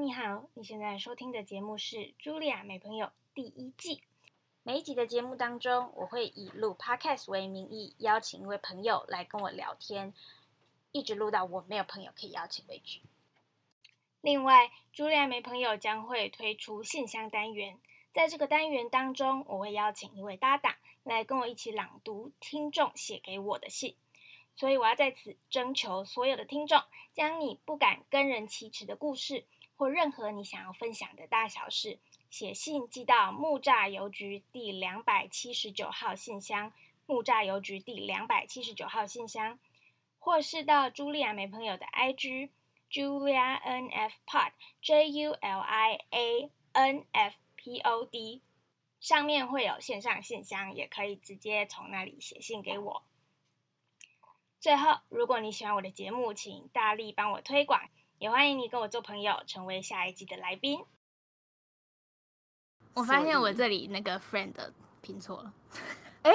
你好，你现在收听的节目是《茱莉亚美朋友》第一季。每一集的节目当中，我会以录 Podcast 为名义，邀请一位朋友来跟我聊天，一直录到我没有朋友可以邀请为止。另外，茱莉亚美朋友将会推出信箱单元，在这个单元当中，我会邀请一位搭档来跟我一起朗读听众写给我的信。所以，我要在此征求所有的听众，将你不敢跟人启齿的故事，或任何你想要分享的大小事，写信寄到木栅邮局第两百七十九号信箱，木栅邮局第两百七十九号信箱，或是到茱莉亚没朋友的 IG Julia N F Pod J U L I A N F P O D，上面会有线上信箱，也可以直接从那里写信给我。最后，如果你喜欢我的节目，请大力帮我推广，也欢迎你跟我做朋友，成为下一季的来宾。我发现我这里那个 friend 拼错了，哎，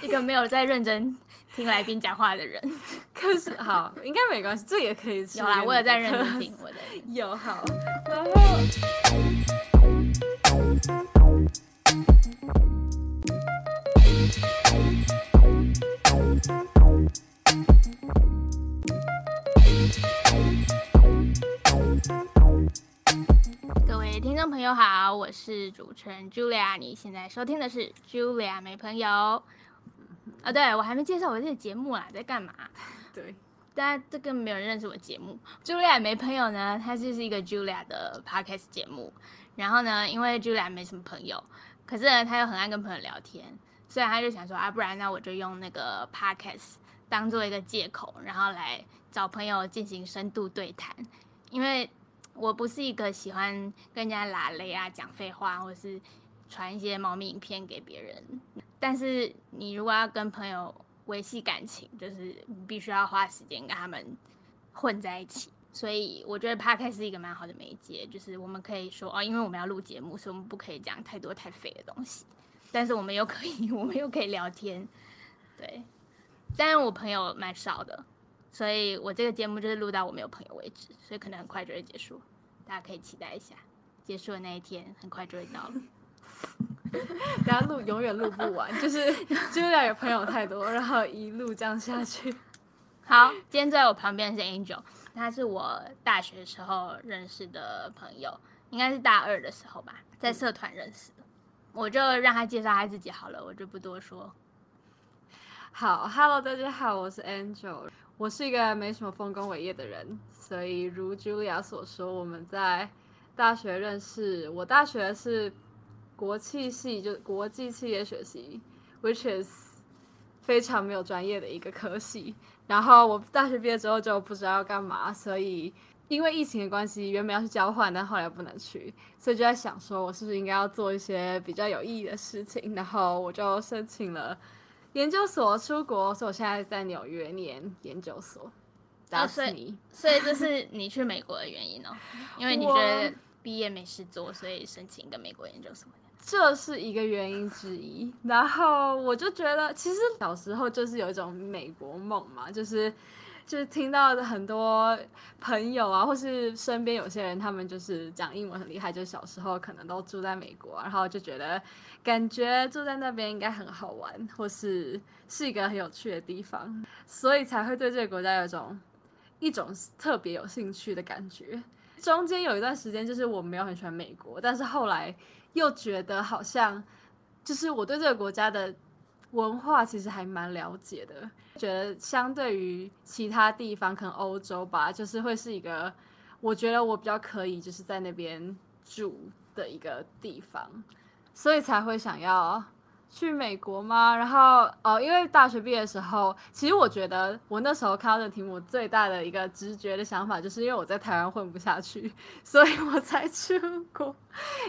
一个没有在认真听来宾讲话的人。可是好，应该没关系，这也可以。有啦，我有在认真听，我的 有好，然后。听众朋友好，我是主持人 Julia，你现在收听的是 Julia 没朋友啊，对我还没介绍我这个节目啊，在干嘛？对，大家这个没有人认识我节目，Julia 没朋友呢，它就是一个 Julia 的 podcast 节目。然后呢，因为 Julia 没什么朋友，可是呢，他又很爱跟朋友聊天，所以他就想说啊，不然那我就用那个 podcast 当做一个借口，然后来找朋友进行深度对谈，因为。我不是一个喜欢跟人家拉雷啊、讲废话，或者是传一些猫咪影片给别人。但是你如果要跟朋友维系感情，就是必须要花时间跟他们混在一起。所以我觉得 p o d a 是一个蛮好的媒介，就是我们可以说哦，因为我们要录节目，所以我们不可以讲太多太废的东西。但是我们又可以，我们又可以聊天。对，但是我朋友蛮少的。所以我这个节目就是录到我没有朋友为止，所以可能很快就会结束，大家可以期待一下，结束的那一天很快就会到了。然后录永远录不完，就是就要有朋友太多，然后一路这样下去。好，今天在我旁边是 Angel，他是我大学时候认识的朋友，应该是大二的时候吧，在社团认识的。我就让他介绍他自己好了，我就不多说。好，Hello，大家好，我是 Angel。我是一个没什么丰功伟业的人，所以如 Julia 所说，我们在大学认识。我大学是国际系，就国际企业学习，which is 非常没有专业的一个科系。然后我大学毕业之后就不知道要干嘛，所以因为疫情的关系，原本要去交换，但后来不能去，所以就在想说，我是不是应该要做一些比较有意义的事情？然后我就申请了。研究所出国，所以我现在在纽约念研究所。所以，所以这是你去美国的原因哦，因为你觉得毕业没事做，所以申请一个美国研究所。这是一个原因之一。然后我就觉得，其实小时候就是有一种美国梦嘛，就是。就是听到的很多朋友啊，或是身边有些人，他们就是讲英文很厉害，就小时候可能都住在美国，然后就觉得感觉住在那边应该很好玩，或是是一个很有趣的地方，所以才会对这个国家有一种一种特别有兴趣的感觉。中间有一段时间，就是我没有很喜欢美国，但是后来又觉得好像就是我对这个国家的。文化其实还蛮了解的，觉得相对于其他地方，可能欧洲吧，就是会是一个，我觉得我比较可以就是在那边住的一个地方，所以才会想要。去美国吗？然后哦，因为大学毕业的时候，其实我觉得我那时候看到这题目，最大的一个直觉的想法，就是因为我在台湾混不下去，所以我才出国。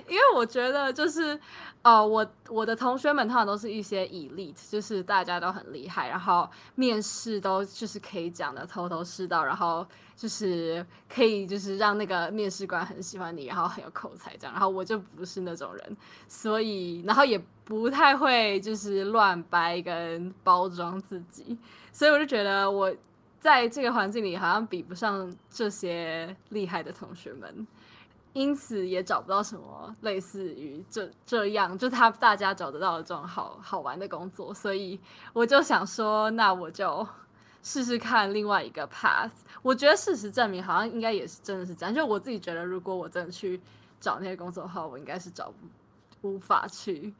因为我觉得就是哦，我我的同学们通常都是一些 elite，就是大家都很厉害，然后面试都就是可以讲的头头是道，然后。就是可以，就是让那个面试官很喜欢你，然后很有口才这样。然后我就不是那种人，所以然后也不太会就是乱掰跟包装自己，所以我就觉得我在这个环境里好像比不上这些厉害的同学们。因此也找不到什么类似于这这样，就他大家找得到的这种好好玩的工作，所以我就想说，那我就试试看另外一个 path。我觉得事实证明，好像应该也是真的是这样。就我自己觉得，如果我真的去找那些工作的话，我应该是找不无法去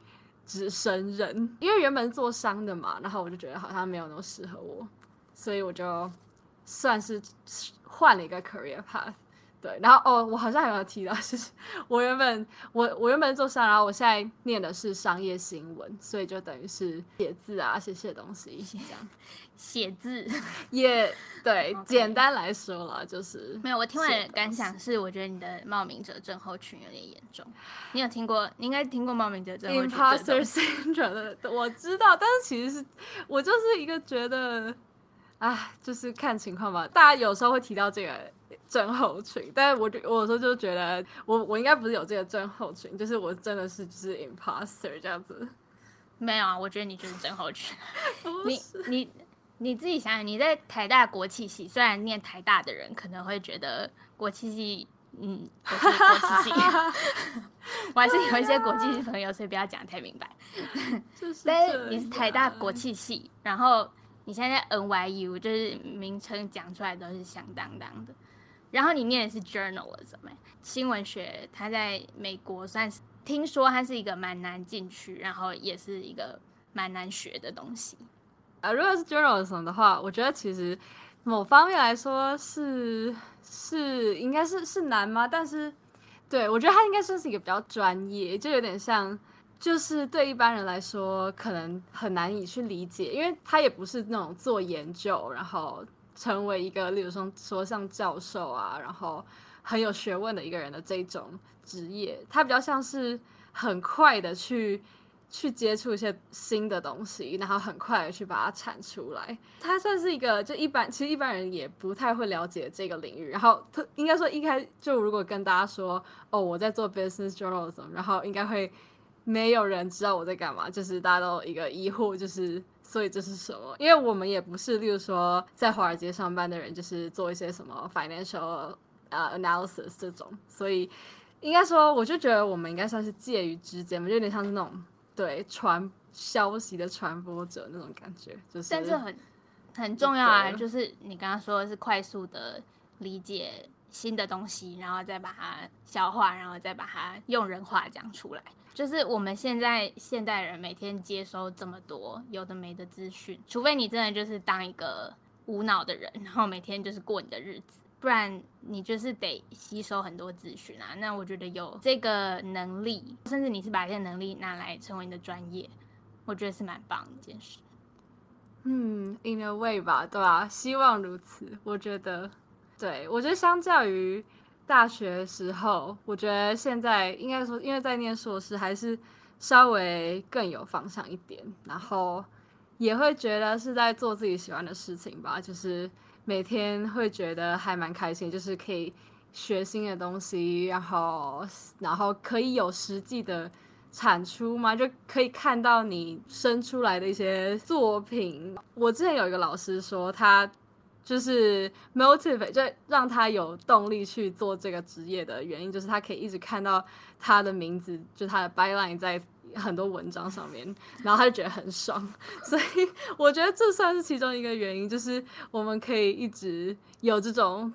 直升人，因为原本做商的嘛，然后我就觉得好像没有那么适合我，所以我就算是换了一个 career path。对，然后哦，我好像还有提到，就是 我原本我我原本做商，然后我现在念的是商业新闻，所以就等于是写字啊，写写东西这样。写字也对，简单来说了就是没有。我听完的感想是，我觉得你的冒名者症候群有点严重。你有听过？你应该听过冒名者症候群。Imposter syndrome 的，我知道，但是其实是我就是一个觉得，啊，就是看情况吧。大家有时候会提到这个。症候群，但是我我有时候就觉得，我我应该不是有这个症候群，就是我真的是就是 imposter 这样子。没有啊，我觉得你就是症候群。你你你自己想想，你在台大国际系，虽然念台大的人可能会觉得国际系，嗯，国际系，我还是有一些国际系朋友，所以不要讲太明白。但是你是台大国际系，然后你现在在 NYU，就是名称讲出来都是响当当的。然后你念的是 journalism，新闻学，它在美国算是听说它是一个蛮难进去，然后也是一个蛮难学的东西。啊，如果是 journalism 的话，我觉得其实某方面来说是是应该是是难吗？但是对我觉得它应该算是一个比较专业，就有点像，就是对一般人来说可能很难以去理解，因为它也不是那种做研究，然后。成为一个，例如说说像教授啊，然后很有学问的一个人的这种职业，他比较像是很快的去去接触一些新的东西，然后很快的去把它产出来。他算是一个，就一般其实一般人也不太会了解这个领域。然后他应该说一开就如果跟大家说哦我在做 business journalism，然后应该会没有人知道我在干嘛，就是大家都一个疑惑，就是。所以这是什么？因为我们也不是，例如说在华尔街上班的人，就是做一些什么 financial 呃 analysis 这种。所以应该说，我就觉得我们应该算是介于之间嘛，就有点像是那种对传消息的传播者那种感觉。就是，但是很很重要啊，就是你刚刚说的是快速的理解新的东西，然后再把它消化，然后再把它用人话讲出来。就是我们现在现代人每天接收这么多有的没的资讯，除非你真的就是当一个无脑的人，然后每天就是过你的日子，不然你就是得吸收很多资讯啊。那我觉得有这个能力，甚至你是把这个能力拿来成为你的专业，我觉得是蛮棒的一件事。嗯，in a way 吧，对吧？希望如此。我觉得，对我觉得相较于。大学时候，我觉得现在应该说，因为在念硕士，还是稍微更有方向一点，然后也会觉得是在做自己喜欢的事情吧，就是每天会觉得还蛮开心，就是可以学新的东西，然后然后可以有实际的产出嘛，就可以看到你生出来的一些作品。我之前有一个老师说他。就是 motive 就让他有动力去做这个职业的原因，就是他可以一直看到他的名字，就他的 byline 在很多文章上面，然后他就觉得很爽。所以我觉得这算是其中一个原因，就是我们可以一直有这种，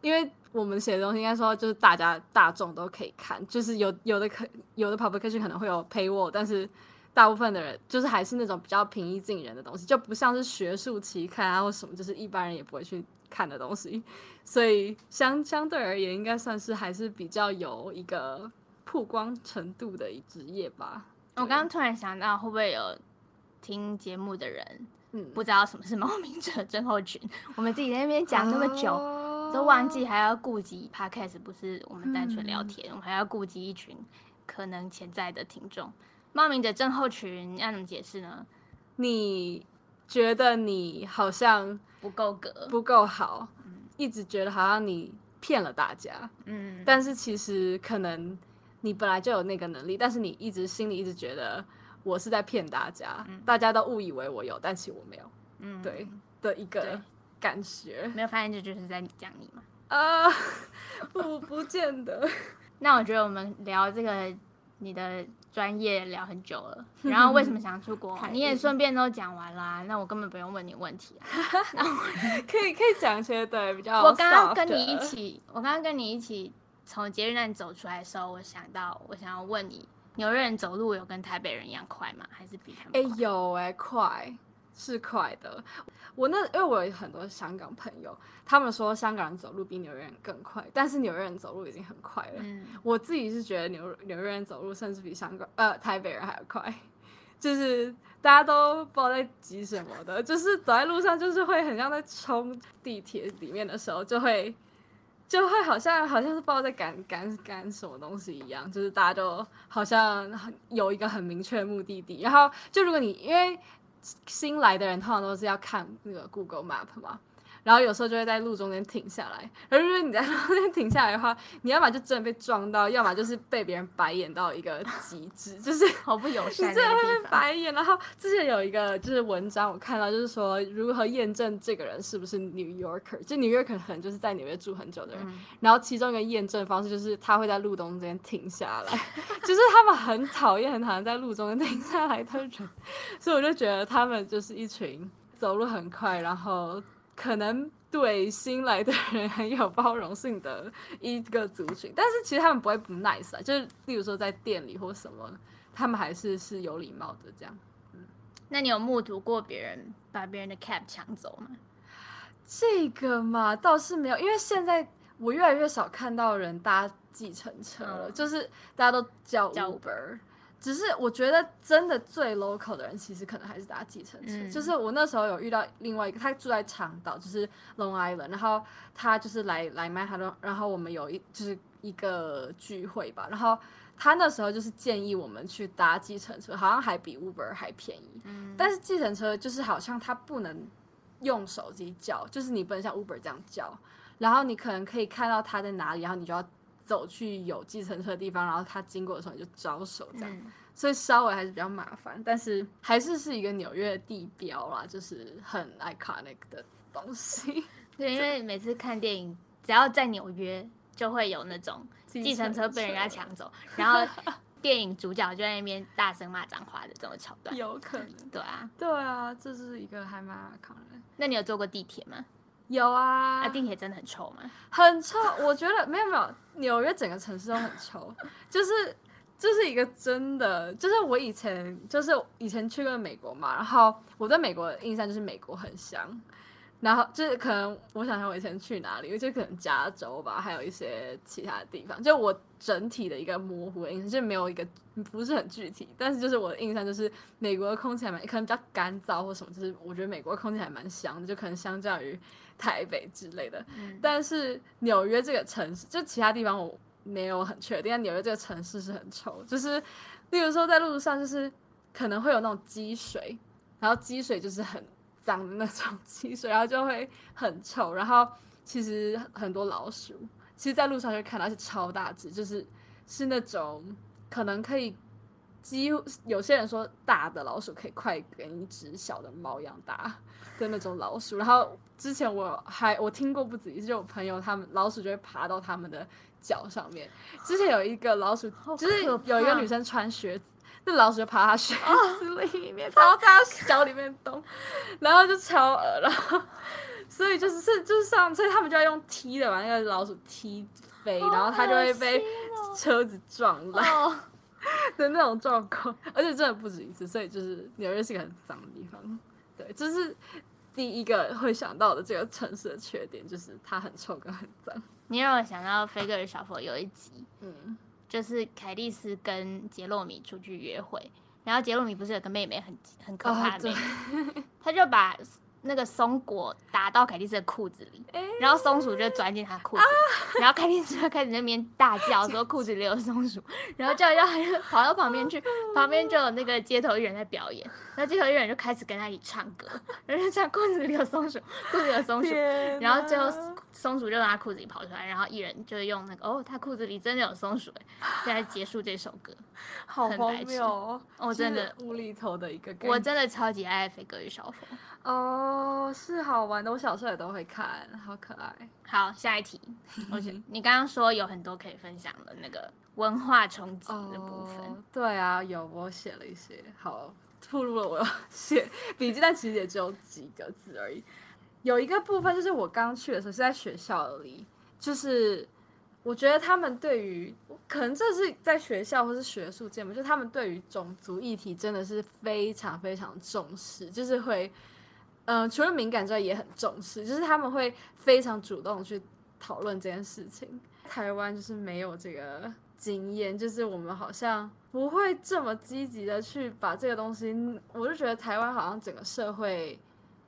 因为我们写的东西应该说就是大家大众都可以看，就是有有的可有的 publication 可能会有 paywall，但是。大部分的人就是还是那种比较平易近人的东西，就不像是学术期刊啊或什么，就是一般人也不会去看的东西。所以相相对而言，应该算是还是比较有一个曝光程度的职业吧。我刚刚突然想到，会不会有听节目的人，嗯，不知道什么是冒名者症候群？我们自己在那边讲那么久，都忘记还要顾及 podcast，不是我们单纯聊天，我们还要顾及一群可能潜在的听众。冒名者症候群要怎么解释呢？你觉得你好像不够格，不够好，一直觉得好像你骗了大家，嗯，但是其实可能你本来就有那个能力，但是你一直心里一直觉得我是在骗大家，大家都误以为我有，但其实我没有，嗯，对的一个感觉，没有发现这就是在讲你吗？啊，不，不见得。那我觉得我们聊这个你的专业聊很久了，然后为什么想出国？你也顺便都讲完啦，那我根本不用问你问题啊。可以可以讲些对比较。我刚刚跟你一起，我刚刚跟你一起从捷运站走出来的时候，我想到我想要问你，纽约人走路有跟台北人一样快吗？还是比他们？哎有哎快。是快的，我那因为我有很多香港朋友，他们说香港人走路比纽约人更快，但是纽约人走路已经很快了。嗯，我自己是觉得纽纽约人走路甚至比香港呃台北人还要快，就是大家都不知道在急什么的，就是走在路上就是会很像在冲地铁里面的时候，就会就会好像好像是不知道在赶赶赶什么东西一样，就是大家都好像有一个很明确的目的地，然后就如果你因为。新来的人通常都是要看那个 Google Map 嘛。然后有时候就会在路中间停下来，而如果你在路中间停下来的话，你要么就真的被撞到，要么就是被别人白眼到一个极致，就是毫不友善。你真的会被白眼。然后之前有一个就是文章我看到，就是说如何验证这个人是不是 New Yorker，就 New Yorker 可能就是在纽约住很久的人。然后其中一个验证方式就是他会在路中间停下来，就是他们很讨厌很讨厌在路中间停下来的人，所以我就觉得他们就是一群走路很快，然后。可能对新来的人很有包容性的一个族群，但是其实他们不会不 nice 啊，就是例如说在店里或什么，他们还是是有礼貌的这样。嗯，那你有目睹过别人把别人的 cap 抢走吗？这个嘛倒是没有，因为现在我越来越少看到人搭计程车了，就是大家都叫 Uber。只是我觉得真的最 local 的人，其实可能还是搭计程车。就是我那时候有遇到另外一个，他住在长岛，就是 Long Island，然后他就是来来曼哈顿，然后我们有一就是一个聚会吧，然后他那时候就是建议我们去搭计程车，好像还比 Uber 还便宜。嗯。但是计程车就是好像他不能用手机叫，就是你不能像 Uber 这样叫，然后你可能可以看到他在哪里，然后你就要。走去有计程车的地方，然后他经过的时候你就招手这样，所以稍微还是比较麻烦，但是还是是一个纽约的地标啦，就是很 iconic 的东西。对，因为每次看电影，只要在纽约，就会有那种计程车被人家抢走，然后电影主角就在那边大声骂脏话的这种桥段。有可能。对啊。对啊，这是一个还蛮 iconic。那你有坐过地铁吗？有啊，啊，地铁真的很臭吗？很臭，我觉得没有没有，纽约整个城市都很臭，就是就是一个真的，就是我以前就是以前去过美国嘛，然后我对美国的印象就是美国很香。然后就是可能我想想我以前去哪里，就可能加州吧，还有一些其他的地方。就我整体的一个模糊的印象，就没有一个不是很具体。但是就是我的印象就是美国的空气还蛮可能比较干燥或什么，就是我觉得美国的空气还蛮香的，就可能相较于台北之类的。但是纽约这个城市，就其他地方我没有很确定。但纽约这个城市是很臭，就是例如说在路上就是可能会有那种积水，然后积水就是很。脏的那种积水，然后就会很臭。然后其实很多老鼠，其实在路上就看到是超大只，就是是那种可能可以几乎有些人说大的老鼠可以快跟一只小的猫一样大的那种老鼠。然后之前我还我听过不止一次，就有朋友他们老鼠就会爬到他们的脚上面。之前有一个老鼠，就是有一个女生穿靴子。那老鼠就爬他靴子里面，然后在他脚里面动，然后就超恶然后所以就是是就是上，所以他们就要用踢的把那个老鼠踢飞，然后它就会被车子撞烂 的那种状况，而且真的不止一次，所以就是纽约是一个很脏的地方，对，这是第一个会想到的这个城市的缺点，就是它很臭跟很脏。你让我想到《飞哥与小佛》有一集，嗯。就是凯蒂斯跟杰洛米出去约会，然后杰洛米不是有个妹妹很很可怕的妹妹，他就把。那个松果打到凯蒂斯的裤子里，然后松鼠就钻进他裤子，然后凯蒂斯就开始那边大叫 说裤子里有松鼠，然后叫叫他就跑到旁边去，旁边就有那个街头艺人在表演，然后街头艺人就开始跟他一起唱歌，然后唱裤子里有松鼠，裤子里有松鼠，然后最后松鼠就从他裤子里跑出来，然后艺人就用那个哦他裤子里真的有松鼠哎，来结束这首歌，好荒谬哦，我真的。无厘头的一个，我真的超级爱飞哥与小佛。哦，是好玩的，我小时候也都会看，好可爱。好，下一题，我觉你刚刚说有很多可以分享的那个文化冲击的部分。哦对啊，有我写了一些，好，吐露了我 写笔记，但其实也只有几个字而已。有一个部分就是我刚去的时候是在学校里，就是我觉得他们对于可能这是在学校或是学术界嘛，就他们对于种族议题真的是非常非常重视，就是会，嗯、除了敏感之外也很重视，就是他们会非常主动去讨论这件事情。台湾就是没有这个经验，就是我们好像不会这么积极的去把这个东西，我就觉得台湾好像整个社会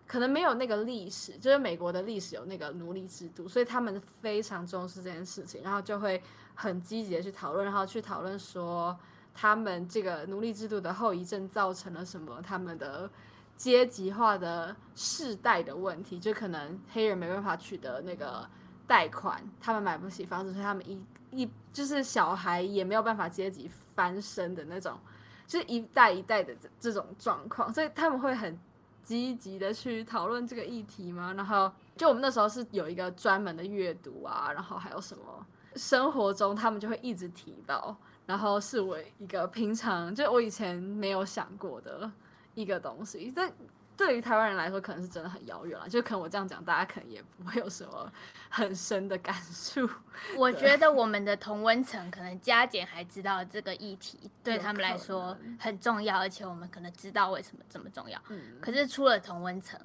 可能没有那个历史，就是美国的历史有那个奴隶制度，所以他们非常重视这件事情，然后就会很积极的去讨论，然后去讨论说他们这个奴隶制度的后遗症造成了什么，他们的。阶级化的世代的问题，就可能黑人没办法取得那个贷款，他们买不起房子，所以他们一一就是小孩也没有办法阶级翻身的那种，就是一代一代的这这种状况，所以他们会很积极的去讨论这个议题嘛。然后就我们那时候是有一个专门的阅读啊，然后还有什么生活中他们就会一直提到，然后是我一个平常就我以前没有想过的一个东西，但对于台湾人来说，可能是真的很遥远了。就可能我这样讲，大家可能也不会有什么很深的感触。我觉得我们的同温层可能加减还知道这个议题对他们来说很重要，而且我们可能知道为什么这么重要。嗯，可是出了同温层，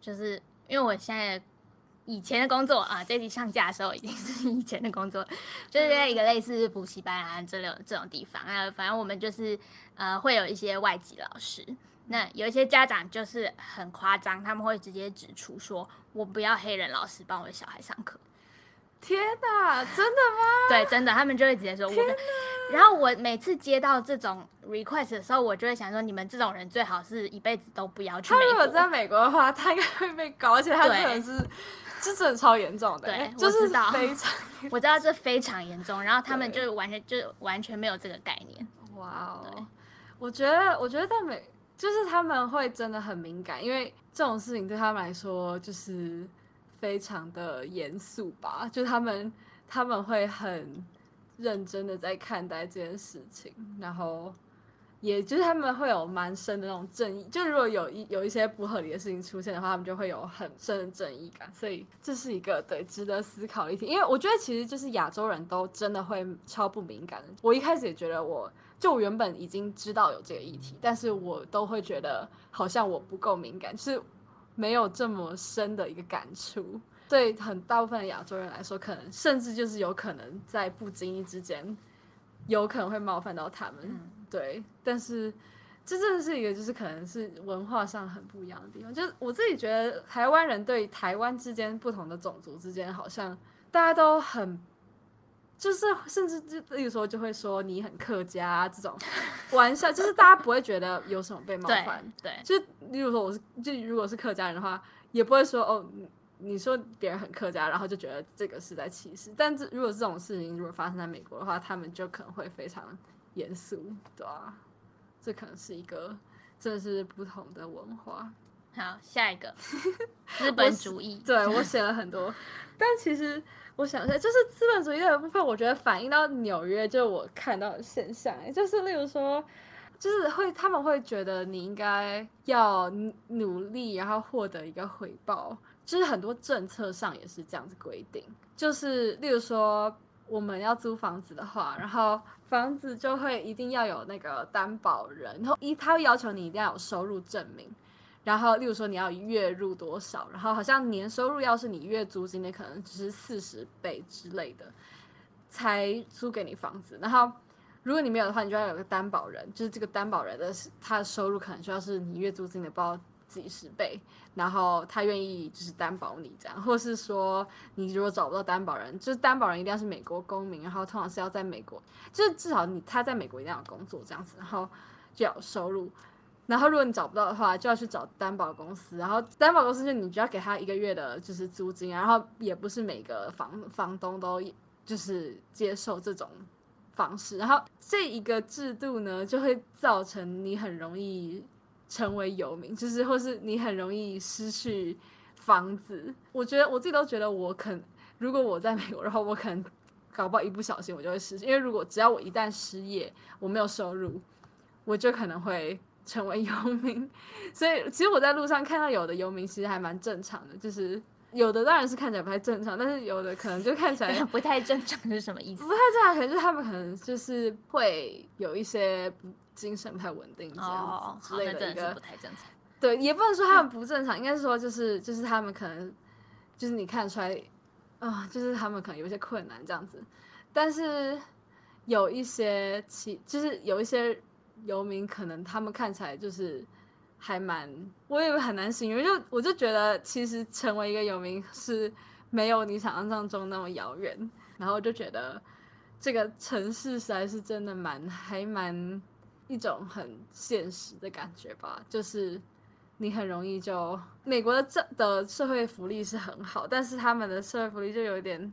就是因为我现在以前的工作啊，这集上架的时候已经是以前的工作，就是在一个类似补习班啊这种这种地方啊，反正我们就是呃会有一些外籍老师。那有一些家长就是很夸张，他们会直接指出说：“我不要黑人老师帮我的小孩上课。”天哪，真的吗？对，真的，他们就会直接说我们。然后我每次接到这种 request 的时候，我就会想说，你们这种人最好是一辈子都不要去美国。他如果在美国的话，他应该会被搞，而且他真的对是，这真的超严重的，对就是我知道非常 我知道这非常严重，然后他们对就完全就完全没有这个概念。哇哦！我觉得，我觉得在美，就是他们会真的很敏感，因为这种事情对他们来说就是非常的严肃吧，就他们他们会很认真的在看待这件事情，然后也就是他们会有蛮深的那种正义，就如果有一有一些不合理的事情出现的话，他们就会有很深的正义感，所以这是一个对值得思考的一点。因为我觉得其实就是亚洲人都真的会超不敏感的。我一开始也觉得我，就我原本已经知道有这个议题，但是我都会觉得好像我不够敏感，就是没有这么深的一个感触。对很大部分的亚洲人来说，可能甚至就是有可能在不经意之间，有可能会冒犯到他们。嗯对，但是这真的是一个就是可能是文化上很不一样的地方。就是我自己觉得台湾人对台湾之间不同的种族之间，好像大家都很。就是，甚至就例如说，就会说你很客家、啊、这种玩笑，就是大家不会觉得有什么被冒犯。对，就例如说我是，就如果是客家人的话，也不会说哦，你你说别人很客家，然后就觉得这个是在歧视。但是如果这种事情如果发生在美国的话，他们就可能会非常严肃，对啊，这可能是一个真的是不同的文化。好，下一个资本主义。对我写了很多，但其实我想一下，就是资本主义的部分，我觉得反映到纽约，就是我看到的现象，就是例如说，就是会他们会觉得你应该要努力，然后获得一个回报，就是很多政策上也是这样子规定，就是例如说。我们要租房子的话，然后房子就会一定要有那个担保人，然后一他会要求你一定要有收入证明，然后，例如说你要月入多少，然后好像年收入要是你月租金的可能只是四十倍之类的，才租给你房子。然后，如果你没有的话，你就要有个担保人，就是这个担保人的他的收入可能就要是你月租金的不知道几十倍，然后他愿意就是担保你这样，或是说你如果找不到担保人，就是担保人一定要是美国公民，然后通常是要在美国，就是至少你他在美国一定要有工作这样子，然后就要有收入。然后如果你找不到的话，就要去找担保公司，然后担保公司就你就要给他一个月的就是租金，然后也不是每个房房东都就是接受这种方式，然后这一个制度呢，就会造成你很容易成为游民，就是或是你很容易失去房子。我觉得我自己都觉得我可能，如果我在美国，然后我可能搞不好一不小心我就会失去，因为如果只要我一旦失业，我没有收入，我就可能会成为游民。所以其实我在路上看到有的游民其实还蛮正常的，就是。有的当然是看起来不太正常，但是有的可能就看起来 不太正常是什么意思不？太正常，可能就是他们可能就是会有一些精神不太稳定这样之类的一个不太正常。对，也不能说他们 不正常，应该是说就是就是他们可能就是你看得出来啊、就是他们可能有一些困难这样子，但是有一些其就是有一些游民可能他们看起来就是还蛮，我也很难形容，就我就觉得其实成为一个游民是没有你想象当中那么遥远，然后就觉得这个城市实在是真的蛮还蛮一种很现实的感觉吧，就是你很容易就美国的这的社会福利是很好，但是他们的社会福利就有点，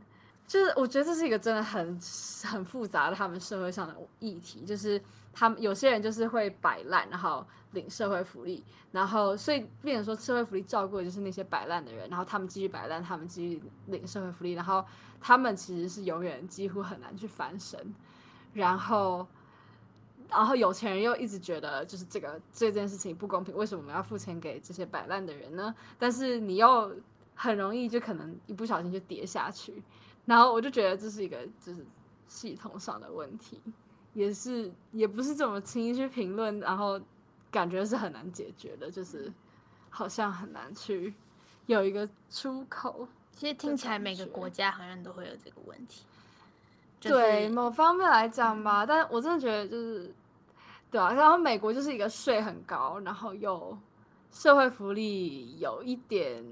就是我觉得这是一个真的很 很复杂的他们社会上的议题，就是他们有些人就是会摆烂，然后领社会福利，然后所以变成说社会福利照顾的就是那些摆烂的人，然后他们继续摆烂，他们继续领社会福利，然后他们其实是永远几乎很难去翻身，然后。然后有钱人又一直觉得就是这个这件事情不公平，为什么我们要付钱给这些摆烂的人呢？但是你又很容易就可能一不小心就跌下去，然后我就觉得这是一个就是系统上的问题，也是也不是怎么轻易去评论，然后感觉是很难解决的，就是好像很难去有一个出口。其实听起来每个国家好像都会有这个问题。就是对某方面来讲吧，但我真的觉得就是，对啊，然后美国就是一个税很高，然后又社会福利有一点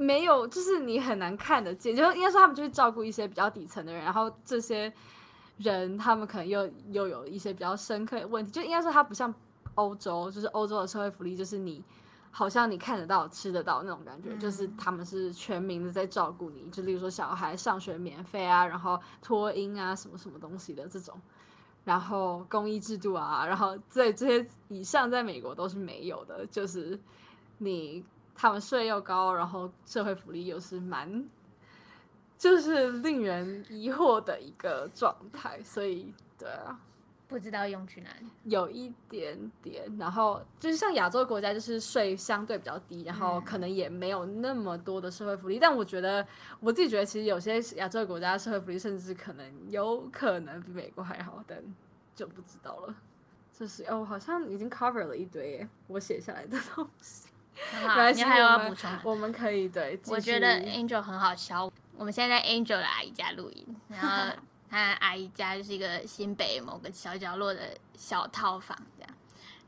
没有，就是你很难看得见，就应该说他们就是照顾一些比较底层的人，然后这些人他们可能又又有一些比较深刻的问题，就应该说它不像欧洲，就是欧洲的社会福利就是你。好像你看得到、吃得到那种感觉，就是嗯他们是全民的在照顾你，就例如说小孩上学免费啊，然后托婴啊，什么什么东西的这种，然后公益制度啊，然后这这些以上在美国都是没有的，就是你他们税又高，然后社会福利又是蛮，就是令人疑惑的一个状态，所以对啊。不知道用去哪里。有一点点，然后就是像亚洲国家，就是税相对比较低，然后嗯可能也没有那么多的社会福利。但我觉得我自己觉得，其实有些亚洲国家社会福利甚至可能有可能比美国还好，但就不知道了。就是哦，好像已经 cover 了一堆耶我写下来的东西。很 好，你还有要补充吗？我们可以对，我觉得 Angel 很好笑。我们现在在 Angel 的阿姨家录音，然后她阿姨家就是一个新北某个小角落的小套房这样。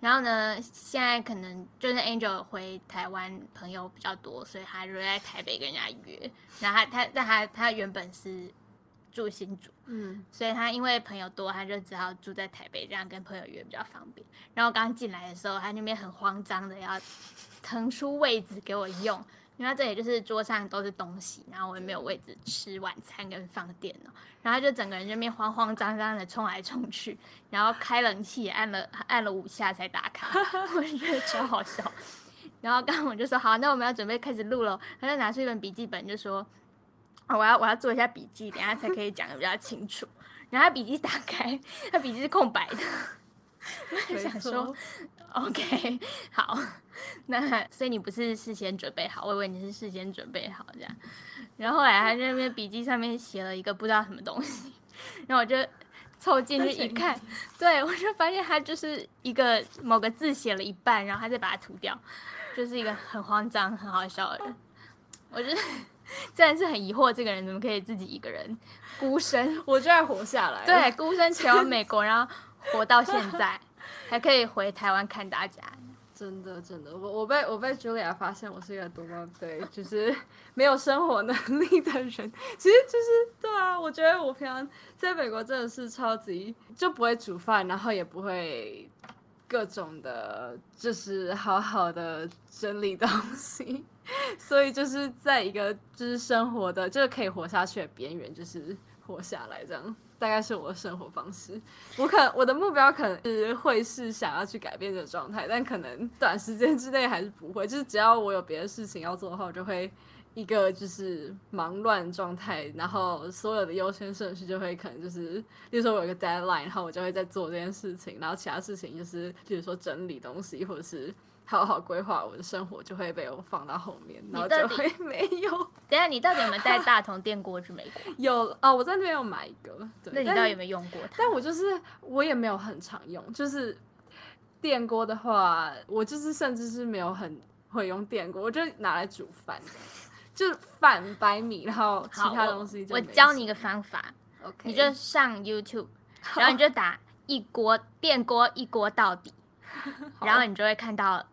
然后呢，现在可能就是 Angel 回台湾朋友比较多，所以他就在台北跟人家约。然后他他但他他原本是住新竹，嗯，所以他因为朋友多，他就只好住在台北，这样跟朋友约比较方便。然后刚进来的时候，他那边很慌张的要腾出位置给我用，因为他这里就是桌上都是东西，然后我也没有位置吃晚餐跟放电脑，然后他就整个人这边慌慌张张的冲来冲去，然后开冷气也按了按了五下才打开，我就觉得超好笑。然后刚刚我就说好，那我们要准备开始录了，他就拿出一本笔记本就说。哦我要我要做一下笔记，等下才可以讲的比较清楚。然后他笔记打开，他笔记是空白的。我没想说，OK，好，那所以你不是事先准备好，我以为你是事先准备好这样。然后后来他在那边笔记上面写了一个不知道什么东西，然后我就凑进去一看，对我就发现他就是一个某个字写了一半，然后他再把它涂掉，就是一个很慌张、很好笑的人。我就是 真的是很疑惑，这个人怎么可以自己一个人孤身 我居然活下来。对，孤身前往美国，然后活到现在，还可以回台湾看大家。真的真的，我我被我被 Julia 发现我是一个多么对，就是没有生活能力的人。其实就是对啊，我觉得我平常在美国真的是超级就不会煮饭，然后也不会各种的，就是好好的整理东西，所以就是在一个就是生活的就是可以活下去的边缘，就是活下来这样。大概是我的生活方式。我可我的目标可能是会是想要去改变这个状态，但可能短时间之内还是不会。就是只要我有别的事情要做的话，我就会一个就是忙乱状态，然后所有的优先顺序就会可能就是，比如说我有个 deadline，然后我就会在做这件事情，然后其他事情就是，比如说整理东西或者是。好好规划我的生活，就会被我放到后面，然后就会 没有。等下，你到底有没有带大同电锅去美国？有啊，我在那边有买一个。那你到底有没有用过它？但我就是我也没有很常用，就是电锅的话，我就是甚至是没有很会用电锅，我就拿来煮饭，就反白米，然后其他东西。我教你一个方法，OK，你就上 YouTube，然后你就打 一锅电锅一锅到底，然后你就会看到。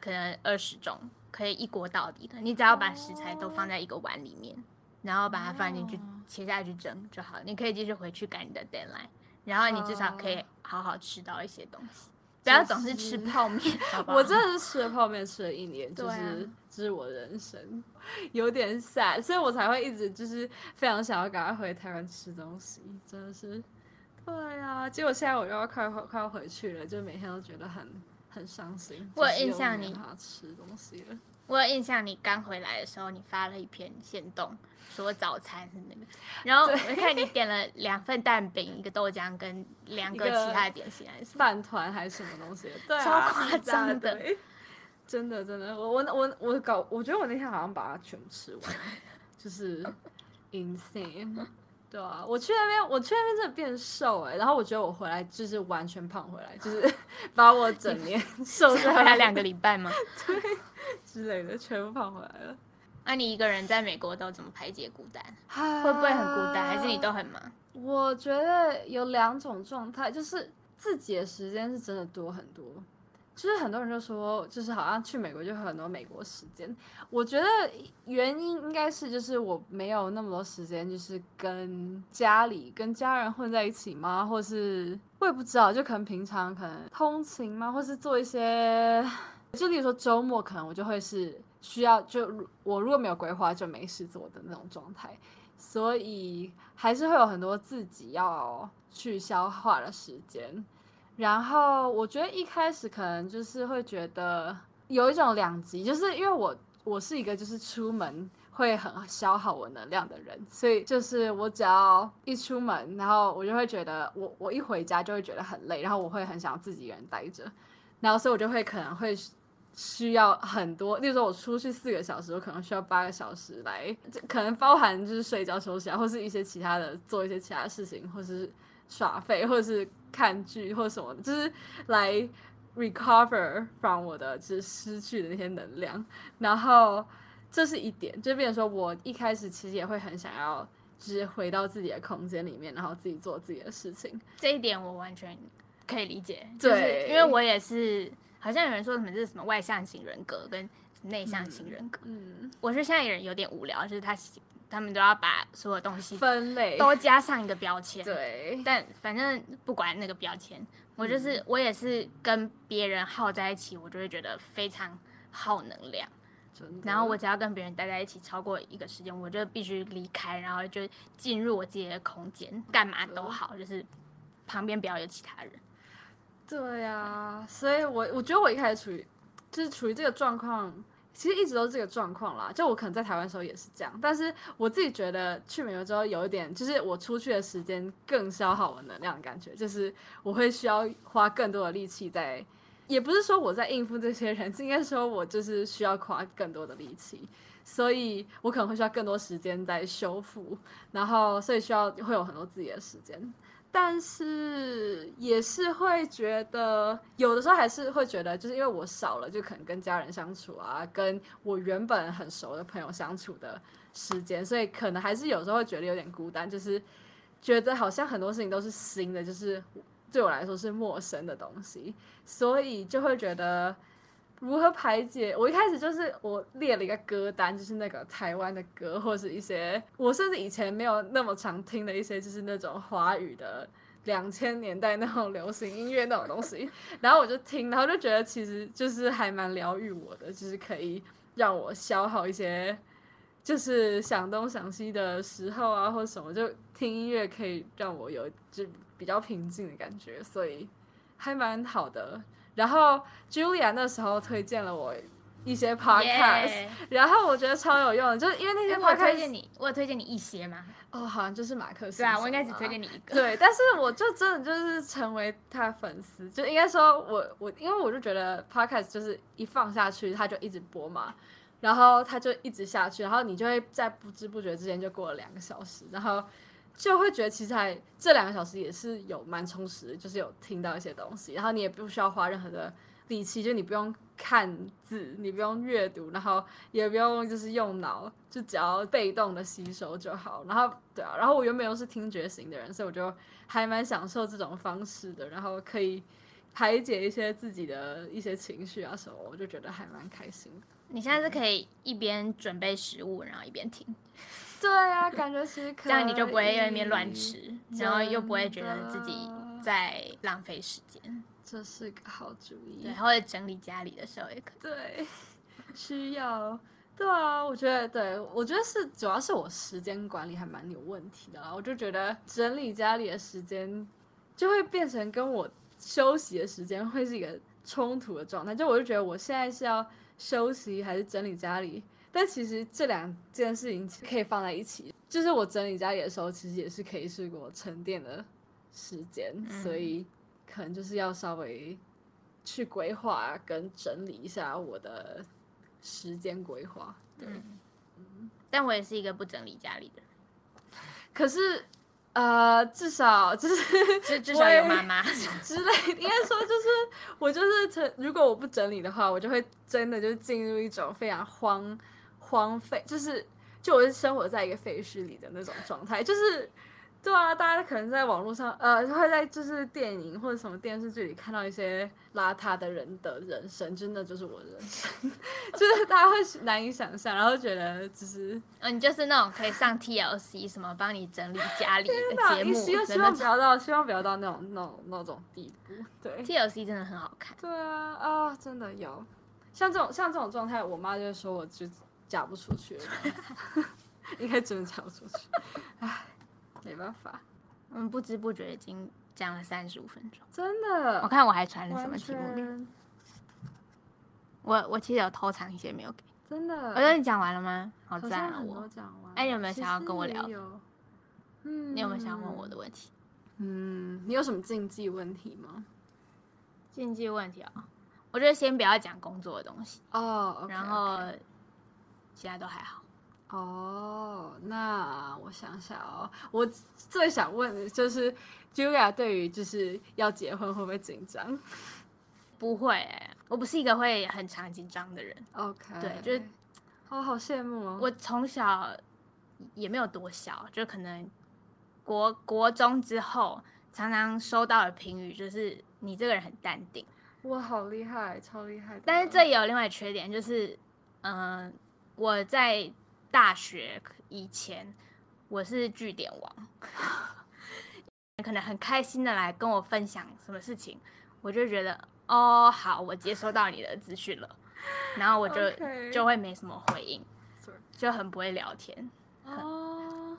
可能二十种可以一锅到底的，你只要把食材都放在一个碗里面，然后把它放进去切下去蒸就好。你可以继续回去赶你的 deadline，然后你至少可以好好吃到一些东西，不要总是吃泡面。我真的是吃了泡面吃了一年，就是这是我人生有点 sad，所以我才会一直就是非常想要赶快回台湾吃东西，真的是。对啊，结果现在我又要快快快要回去了，就每天都觉得很。很伤心。我有印象你吃东西了。我有印象你刚回来的时候，你发了一篇线动，说早餐是那个。然后我看你点了两份蛋饼，一个豆浆跟两个其他的点心，还是饭团还是什么东西？对，超夸张的。真的真的，我我我我搞，我觉得我那天好像把它全吃完，就是 insane。对啊，我去那边，我去那边真的变瘦哎，然后我觉得我回来就是完全胖回来，就是 把我整年 瘦下来两个礼拜吗？对，之类的，全部胖回来了。那你一个人在美国都怎么排解孤单？会不会很孤单？还是你都很忙？我觉得有两种状态，就是自己的时间是真的多很多。就是很多人就说，就是好像去美国就很多美国时间。我觉得原因应该是就是我没有那么多时间，就是跟家里跟家人混在一起吗？或是我也不知道，就可能平常可能通勤吗？或是做一些，就例如说周末可能我就会是需要就我如果没有规划就没事做的那种状态，所以还是会有很多自己要去消化的时间。然后我觉得一开始可能就是会觉得有一种两极，就是因为我我是一个就是出门会很消耗我能量的人，所以就是我只要一出门，然后我就会觉得我我一回家就会觉得很累，然后我会很想自己一个人待着，然后所以我就会可能会需要很多，例如说我出去四个小时，我可能需要八个小时来，可能包含就是睡觉休息啊，或是一些其他的做一些其他事情，或是。耍废，或者是看剧，或者什么，就是来 recover from 我的就是失去的那些能量。然后这是一点，就变成说我一开始其实也会很想要，就是回到自己的空间里面，然后自己做自己的事情。这一点我完全可以理解，对，因为我也是，好像有人说什么是什么外向型人格跟内向型人格。嗯，我是现在人有点无聊，就是他。他们都要把所有东西分类，都加上一个标签。对，但反正不管那个标签，我就是我也是跟别人耗在一起，我就会觉得非常耗能量。然后我只要跟别人待在一起超过一个时间，我就必须离开，然后就进入我自己的空间，干嘛都好，就是旁边不要有其他人。对呀，所以我我觉得我一开始处于就是处于这个状况。其实一直都是这个状况啦，就我可能在台湾时候也是这样，但是我自己觉得去美国之后有一点，就是我出去的时间更消耗我能量的感觉，就是我会需要花更多的力气在，也不是说我在应付这些人，应该说我就是需要花更多的力气，所以我可能会需要更多时间在修复，然后所以需要会有很多自己的时间。但是也是会觉得，有的时候还是会觉得，就是因为我少了，就可能跟家人相处啊，跟我原本很熟的朋友相处的时间，所以可能还是有时候会觉得有点孤单，就是觉得好像很多事情都是新的，就是对我来说是陌生的东西，所以就会觉得。如何排解？我一开始就是我列了一个歌单，就是那个台湾的歌，或者是一些我甚至以前没有那么常听的一些，就是那种华语的两千年代那种流行音乐那种东西。然后我就听，然后就觉得其实就是还蛮疗愈我的，就是可以让我消耗一些就是想东想西的时候啊，或什么，就听音乐可以让我有就比较平静的感觉，所以还蛮好的。然后 Julia 那时候推荐了我一些 podcast，、耶然后我觉得超有用的，就是因为那些哎我推 podcast 荐你，我有推荐你一些吗？哦，好像就是马克思。对啊，我应该只推荐你一个。对，但是我就真的就是成为他的粉丝，就应该说我我因为我就觉得 podcast 就是一放下去，他就一直播嘛，然后他就一直下去，然后你就会在不知不觉之间就过了两个小时，然后就会觉得其实还这两个小时也是有蛮充实，就是有听到一些东西，然后你也不需要花任何的力气，就你不用看字，你不用阅读，然后也不用就是用脑，就只要被动的吸收就好。然后对啊，然后我原本又是听觉型的人，所以我就还蛮享受这种方式的，然后可以排解一些自己的一些情绪啊什么，我就觉得还蛮开心。你现在是可以一边准备食物，然后一边听，对啊，感觉其实可这样你就不会在那边乱吃，然后又不会觉得自己在浪费时间。这是个好主意。对，或者整理家里的时候也可以。对，需要。对啊，我觉得，对我觉得是主要是我时间管理还蛮有问题的啦。我就觉得整理家里的时间就会变成跟我休息的时间会是一个冲突的状态。就我就觉得我现在是要休息还是整理家里，但其实这两件事情可以放在一起。就是我整理家里的时候，其实也是可以是我沉淀的时间，所以可能就是要稍微去规划跟整理一下我的时间规划。对，但我也是一个不整理家里的人，可是呃，至少就是至至少有妈妈。之类的，应该说就是我就是成，如果我不整理的话，我就会真的就是进入一种非常荒荒废，就是就我是生活在一个废墟里的那种状态，就是。对啊，大家可能在网络上，呃，会在就是电影或者什么电视剧里看到一些邋遢的人的人生，真的就是我的人生，就是大家会难以想象，然后觉得就是嗯，你就是那种可以上 TLC 什么帮你整理家里的节目希望不要到，希望不要到那种那种那种地步，对。TLC 真的很好看，对啊，啊，真的有，像这种像这种状态，我妈就说我就嫁不出去了 应该真的嫁不出去，唉，没办法，我们不知不觉已经讲了三十五分钟。真的。我看我还传了什么题目给你，我我其实有偷藏一些没有给。真的，我觉得你讲完了吗？好好赞我，讲完。哎你有没有想要跟我聊有？嗯，你有没有想要问我的？问题？嗯，你有什么禁忌问题吗？禁忌问题啊、我觉得先不要讲工作的东西，哦然后其他都还好。哦，那我想想哦，我最想问的就是，Julia 对于就是要结婚会不会紧张 不会、欸，我不是一个会很常紧张的人。？OK，对就是哦，好羡慕哦。我从小也没有多小，就可能国国中之后，常常收到的评语就是你这个人很淡定。哇，好厉害，超厉害。但是这也有另外缺点，就是嗯、我在大学以前我是据点王，可能很开心的来跟我分享什么事情，我就觉得哦好，我接收到你的资讯了，然后我就就会没什么回应就很不会聊天。哦，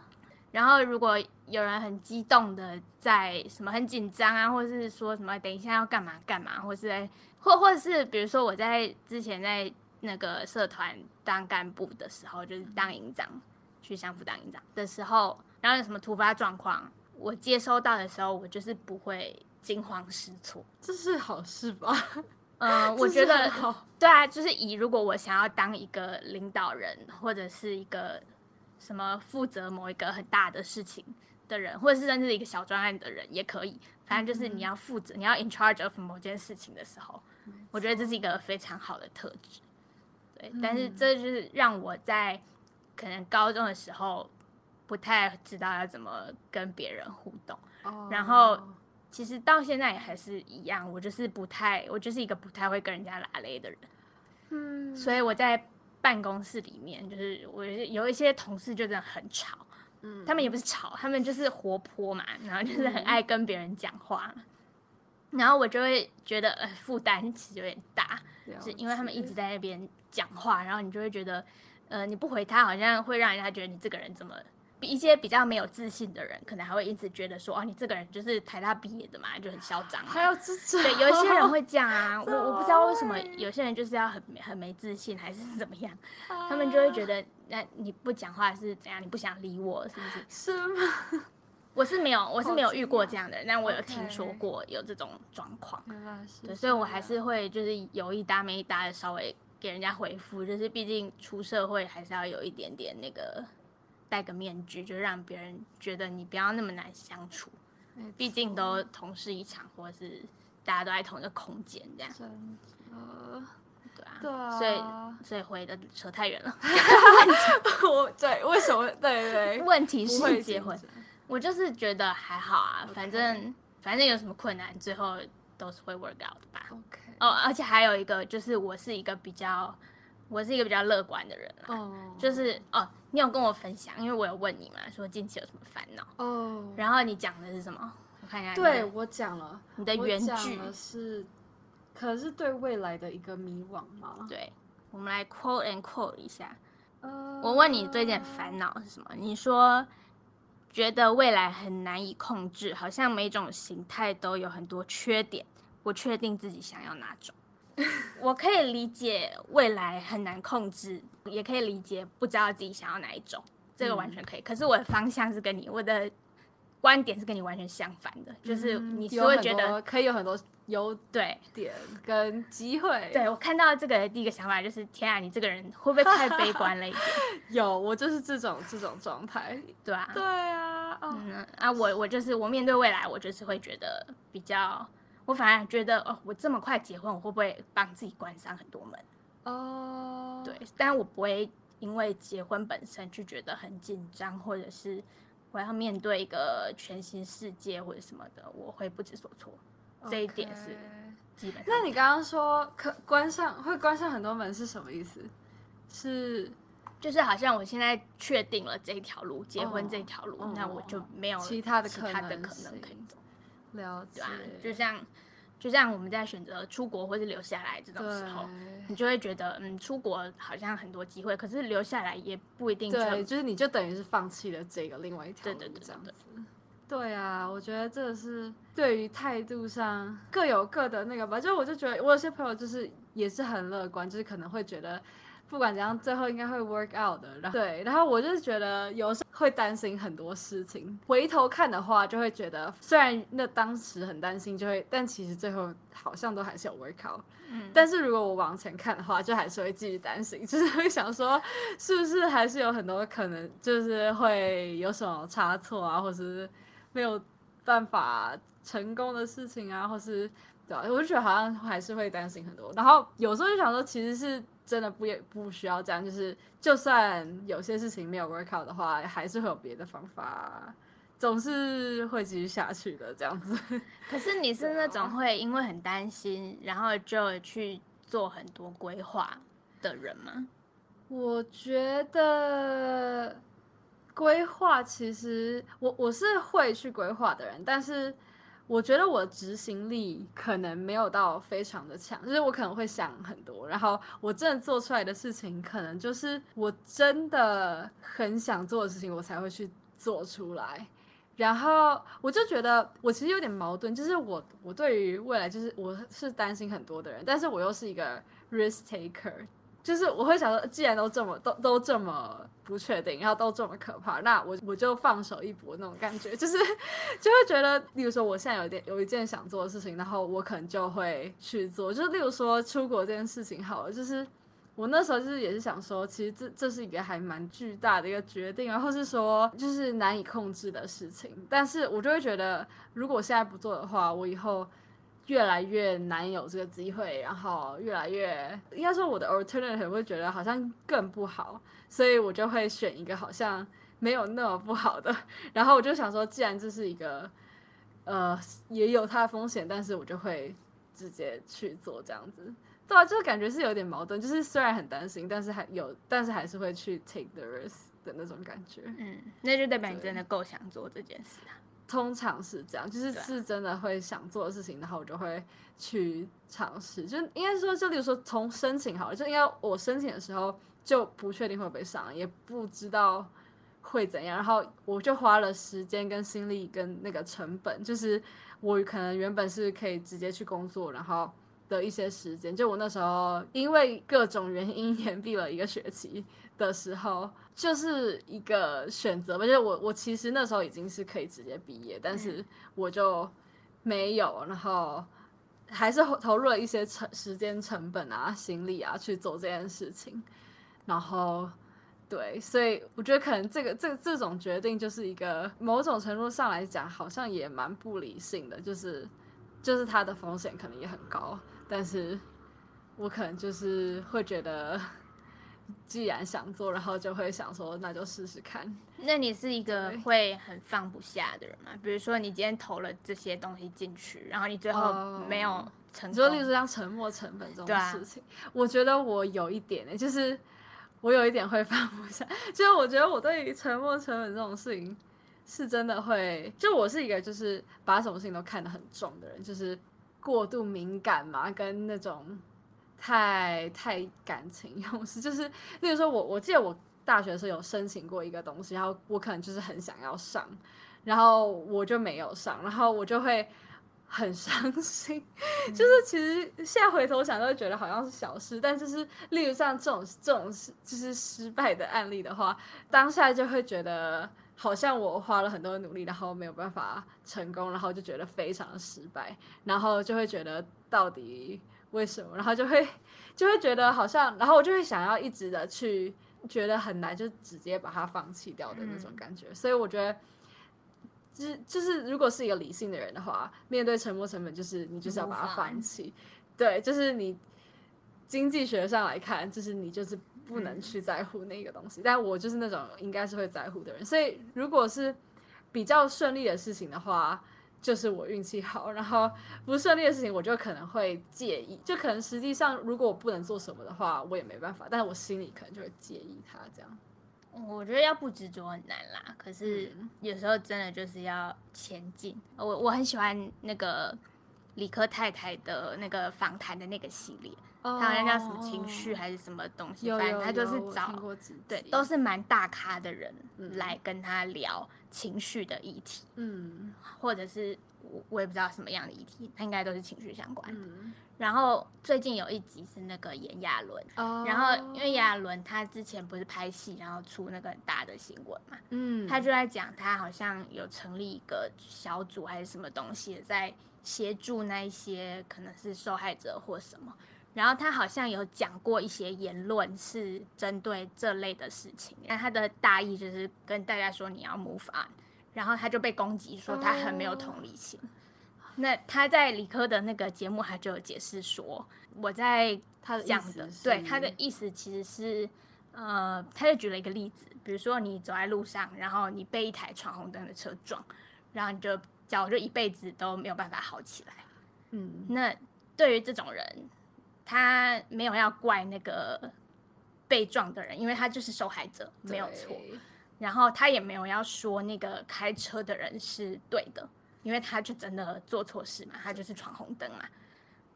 然后如果有人很激动的在什么很紧张啊，或者是说什么等一下要干嘛干嘛，或是在或或者是比如说我在之前在那个社团当干部的时候，就是当营长，去相府当营长的时候，然后有什么突发状况，我接收到的时候，我就是不会惊慌失措。这是好事吧？嗯、我觉得好。对啊，就是以如果我想要当一个领导人，或者是一个什么负责某一个很大的事情的人，或者是甚至一个小专案的人也可以，反正就是你要负责，你要 in charge of 某件事情的时候，我觉得这是一个非常好的特质。对，但是这就是让我在可能高中的时候不太知道要怎么跟别人互动。哦。然后其实到现在也还是一样，我就是不太，我就是一个不太会跟人家拉勒的人。嗯，所以我在办公室里面，就是我有一些同事就真的很吵，嗯。他们也不。是吵，他们就是活泼嘛，然后就是很爱跟别人讲话，然后我就会觉得呃负担其实有点大，是因为他们一直在那边讲话，然后你就会觉得呃，你不回他，好像会让人家觉得你这个人怎么。比一些比较没有自信的人，可能还会一直觉得说，哦，你这个人就是台大毕业的嘛，就很嚣张。还有这种，对，有一些人会这样啊。我我不知道为什么有些人就是要很很没自信，还是怎么样，他们就会觉得，那你不讲话是怎样？你不想理我，是不是？是吗？我是没有，我是没有遇过这样的，但我有听说过有这种状况。对，所以我还是会就是有一搭没一搭的稍微给人家回复，就是毕竟出社会还是要有一点点那个。戴个面具，就让别人觉得你不要那么难相处。毕竟都同事一场，或者是大家都在同一个空间这样。呃，对啊，对啊。所以，所以回的扯太远了。我对，为什么？对对。问题是结婚，我就是觉得还好啊，反正反正有什么困难，最后都是会 work out 的吧。OK。哦，而且还有一个就是，我是一个比较。我是一个比较乐观的人啦，就是哦，你有跟我分享，因为我有问你嘛，说近期有什么烦恼哦，然后你讲的是什么？我看一下，对我讲了，你的原句是，可是对未来的一个迷惘吗？对，我们来 quote and quote 一下。我问你最近烦恼是什么？你说觉得未来很难以控制，好像每种形态都有很多缺点，不确定自己想要哪种。我可以理解未来很难控制，也可以理解不知道自己想要哪一种，这个完全可以。可是我的方向是跟你，我的观点是跟你完全相反的，就是你是会觉得可以有很多优对点跟机会。对我看到这个第一个想法就是，天啊，你这个人会不会太悲观了一点？有，我就是这种这种状态，对啊，对啊，嗯啊，我我就是我面对未来，我就是会觉得比较。我反而觉得，哦，我这么快结婚，我会不会帮自己关上很多门？哦，对，但我不会因为结婚本身就觉得很紧张，或者是我要面对一个全新世界或者什么的，我会不知所措。这一点是基本。那你刚刚说可关上会关上很多门是什么意思？是就是好像我现在确定了这条路，结婚这条路，那我就没有其他的其他的可能可以走。了解，就像就像我们在选择出国或是留下来这种时候，你就会觉得，嗯，出国好像很多机会，可是留下来也不一定。对，就是你就等于是放弃了这个另外一条路，这样子。对啊，我觉得这是对于态度上各有各的那个吧。就我就觉得，我有些朋友就是也是很乐观，就是可能会觉得。不管怎样，最后应该会 work out 的。然后对，然后我就是觉得有时候会担心很多事情。回头看的话，就会觉得虽然那当时很担心，就会，但其实最后好像都还是有 work out。嗯。但是如果我往前看的话，就还是会继续担心，就是会想说，是不是还是有很多可能，就是会有什么差错啊，或是没有办法成功的事情啊，或是对吧？我就觉得好像还是会担心很多。然后有时候就想说，其实是。真的不也不需要这样，就是就算有些事情没有 work out 的话，还是会有别的方法，总是会继续下去的这样子。可是你是那种会因为很担心，然后就去做很多规划的人吗？我觉得规划其实我我是会去规划的人，但是。我觉得我执行力可能没有到非常的强，就是我可能会想很多，然后我真的做出来的事情，可能就是我真的很想做的事情，我才会去做出来。然后我就觉得我其实有点矛盾，就是我我对于未来就是我是担心很多的人，但是我又是一个 risk taker。就是我会想说，既然都这么都都这么不确定，然后都这么可怕，那我我就放手一搏那种感觉，就是就会觉得，例如说我现在有点有一件想做的事情，然后我可能就会去做。就是例如说出国这件事情，好了，就是我那时候就是也是想说，其实这这是一个还蛮巨大的一个决定，然后是说就是难以控制的事情，但是我就会觉得，如果现在不做的话，我以后。越来越难有这个机会，然后越来越应该说我的 alternative 会觉得好像更不好，所以我就会选一个好像没有那么不好的。然后我就想说，既然这是一个呃也有它的风险，但是我就会直接去做这样子。对啊，就是感觉是有点矛盾，就是虽然很担心，但是还有，但是还是会去 take the risk 的那种感觉。嗯，那就代表你真的够想做这件事啊。通常是这样，就是是真的会想做的事情，然后我就会去尝试。就应该说，就比如说从申请好了，就应该我申请的时候就不确定会不会上，也不知道会怎样。然后我就花了时间跟心力跟那个成本，就是我可能原本是可以直接去工作，然后的一些时间，就我那时候因为各种原因 延毕了一个学期的时候，就是一个选择吧。就是我我其实那时候已经是可以直接毕业，但是我就没有，然后。还是投入了一些成时间成本啊、心力啊去做这件事情，然后对，所以我觉得可能这个这这种决定就是一个某种程度上来讲，好像也蛮不理性的，就是就是它的风险可能也很高，但是我可能就是会觉得。既然想做，然后就会想说，那就试试看。那你是一个会很放不下的人吗？比如说，你今天投了这些东西进去，然后你最后没有成功，就例如像沉没成本这种事情，我觉得我有一点呢，就是我有一点会放不下。就是我觉得我对于沉没成本这种事情，是真的会，就我是一个就是把什么事情都看得很重的人，就是过度敏感嘛，跟那种。太太感情用事，就是，例如说，我我记得我大学的时候有申请过一个东西，然后我可能就是很想要上，然后我就没有上，然后我就会很 伤心。就是其实现在回头想，都会觉得好像是小事，但就是例如像这种这种就是失败的案例的话，当下就会觉得好像我花了很多努力，然后没有办法成功，然后就觉得非常的失败，然后就会觉得到底。为什么？然后就会 就会觉得好像，然后我就会想要一直的去觉得很难，就直接把它放弃掉的那种感觉。所以我觉得，就是就是如果是一个理性的人的话，面对沉没成本，就是你就是要把它放弃。对，就是你经济学上来看，就是你就是不能去在乎那个东西。但我就是那种应该是会在乎的人，所以如果是比较顺利的事情的话。就是我运气好，然后不顺利的事情，我就可能会介意。就可能实际上，如果我不能做什么的话，我也没办法。但是我心里可能就会介意他这样。我觉得要不执着很难啦，可是有时候真的就是要前进。我我很喜欢那个理科太太的那个访谈的那个系列，他好像叫什么情绪还是什么东西，反正他就是找对都是蛮大咖的人来跟他聊。情绪的议题，嗯，或者是我我也不知道什么样的议题，他应该都是情绪相关的。然后最近有一集是那个炎亚纶，然后因为炎亚纶他之前不是拍戏，然后出那个很大的新闻嘛，嗯，他就在讲他好像有成立一个小组还是什么东西，在协助那一些可能是受害者或什么。然后他好像有讲过一些言论是针对这类的事情，那他的大意就是跟大家说你要 move on，然后他就被攻击说他很没有同理心。那他在理科的那个节目，他就有解释说，我在他讲的，对他的意思其实是，呃，他就举了一个例子，比如说你走在路上，然后你被一台闯红灯的车撞，然后你就脚就一辈子都没有办法好起来。嗯，那对于这种人。他没有要怪那个被撞的人，因为他就是受害者，没有错。然后他也没有要说那个开车的人是对的，因为他就真的做错事嘛，他就是闯红灯嘛。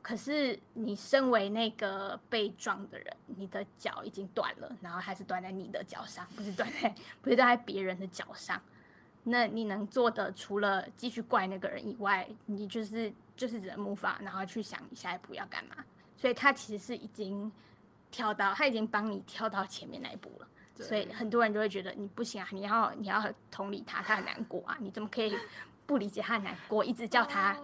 可是你身为那个被撞的人，你的脚已经断了，然后还是断在你的脚上，不是断在不是断在别人的脚上。那你能做的，除了继续怪那个人以外，你就是就是只能木法，然后去想你下一步要干嘛。所以他其实是已经跳到，他已经帮你跳到前面那一步了。所以很多人就会觉得你不行啊，你要你要同理他，他很难过啊，你怎么可以不理解他难过，一直叫他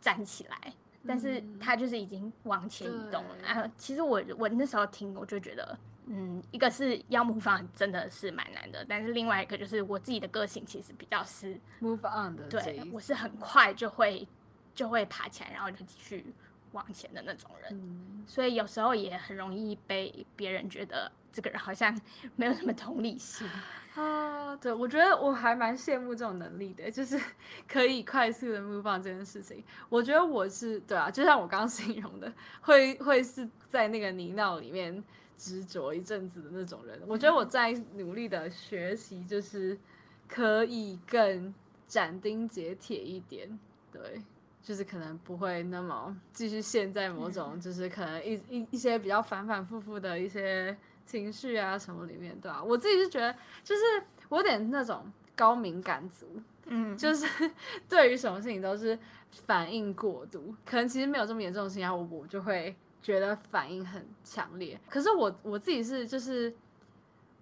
站起来？但是他就是已经往前移动了。然后其实我我那时候听，我就觉得，嗯，一个是要 move on 真的是蛮难的，但是另外一个就是我自己的个性其实比较是 move on 的，对我是很快就会就会爬起来，然后就继续。往前的那种人，所以有时候也很容易被别人觉得这个人好像没有什么同理心 啊。对，我觉得我还蛮羡慕这种能力的，就是 可以快速的 move on 这件事情。我觉得我是对啊，就像我刚刚形容的，会会是在那个泥淖里面执着一阵子的那种人。我觉得我在努力的学习，就是可以更斩钉截铁一点，对。就是可能不会那么继续陷在某种，就是可能一一一些比较反反复复的一些情绪啊什么里面，对吧、我自己是觉得，就是我有点那种高敏感族，嗯，就是 对于什么事情都是反应过度，可能其实没有这么严重的情况下，我我就会觉得反应很强烈。可是我我自己是就是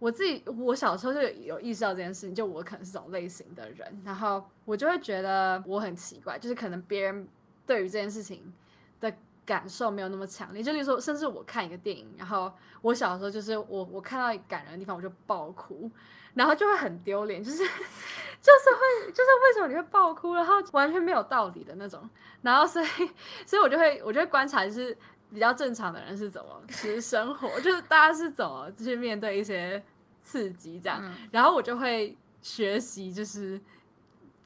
我自己，我小时候就有意识到这件事情，就我可能是这种类型的人，然后我就会觉得我很奇怪，就是可能别人对于这件事情的感受没有那么强烈。就例如说，甚至我看一个电影，然后我小时候就是我我看到感人的地方我就爆哭，然后就会很丢脸，就是 就是会就是为什么你会爆哭，然后完全没有道理的那种，然后所以所以我就会我就会观察就是。比较正常的人是怎么其实生活，就是大家是怎么去面对一些刺激这样，嗯然后我就会学习，就是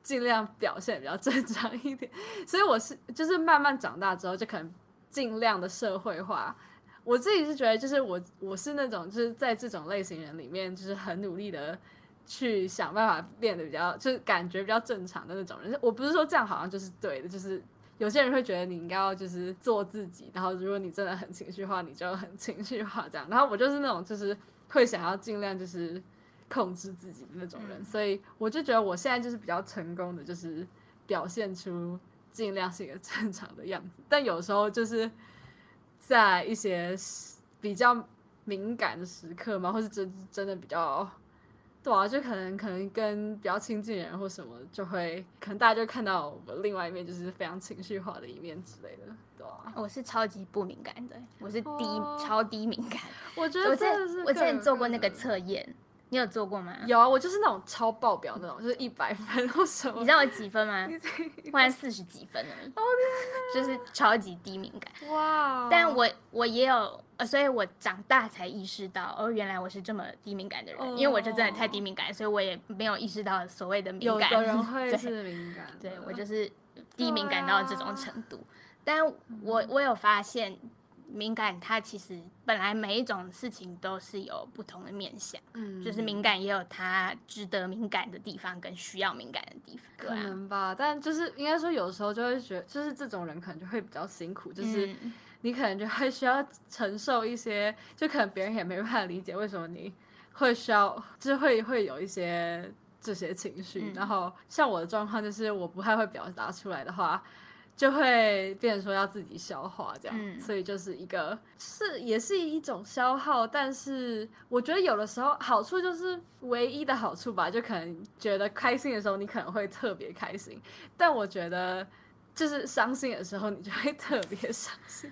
尽量表现比较正常一点。所以我是就是慢慢长大之后，就可能尽量的社会化。我自己是觉得，就是我我是那种就是在这种类型人里面，就是很努力的去想办法变得比较，就是感觉比较正常的那种人。我不是说这样好像就是对的，就是有些人会觉得你应该要就是做自己，然后如果你真的很情绪化，你就很情绪化这样。然后我就是那种就是会想要尽量就是控制自己的那种人，所以我就觉得我现在就是比较成功的，就是表现出尽量是一个正常的样子。但有时候就是在一些比较敏感的时刻嘛，或是真真的比较。对啊，就可能可能跟比较亲近的人或什么，就会可能大家就看到我另外一面，就是非常情绪化的一面之类的，对啊。我是超级不敏感的，我是低、哦超低敏感。我觉我之前得真的是我之前做过那个测验，你有做过吗？有啊，我就是那种超爆表那种，就是一百分或什么。你知道我几分吗？忽然四十几分而已。哦就是超级低敏感。哇哦！但我我也有，呃，所以我长大才意识到，哦，原来我是这么低敏感的人，因为我就真的太低敏感，所以我也没有意识到所谓的敏感。有的人 会对是敏感的，对我就是低敏感到这种程度。啊但我我有发现，敏感它其实本来每一种事情都是有不同的面向，嗯，就是敏感也有它值得敏感的地方跟需要敏感的地方。可能吧，但就是应该说，有时候就会觉得，就是这种人可能就会比较辛苦，就是嗯你可能就会需要承受一些，就可能别人也没办法理解为什么你会需要，就是会会有一些这些情绪。嗯。然后像我的状况就是，我不太会表达出来的话，就会变成说要自己消化这样，嗯。所以就是一个是也是一种消耗，但是我觉得有的时候好处就是唯一的好处吧，就可能觉得开心的时候你可能会特别开心，但我觉得就是伤心的时候你就会 特别伤心，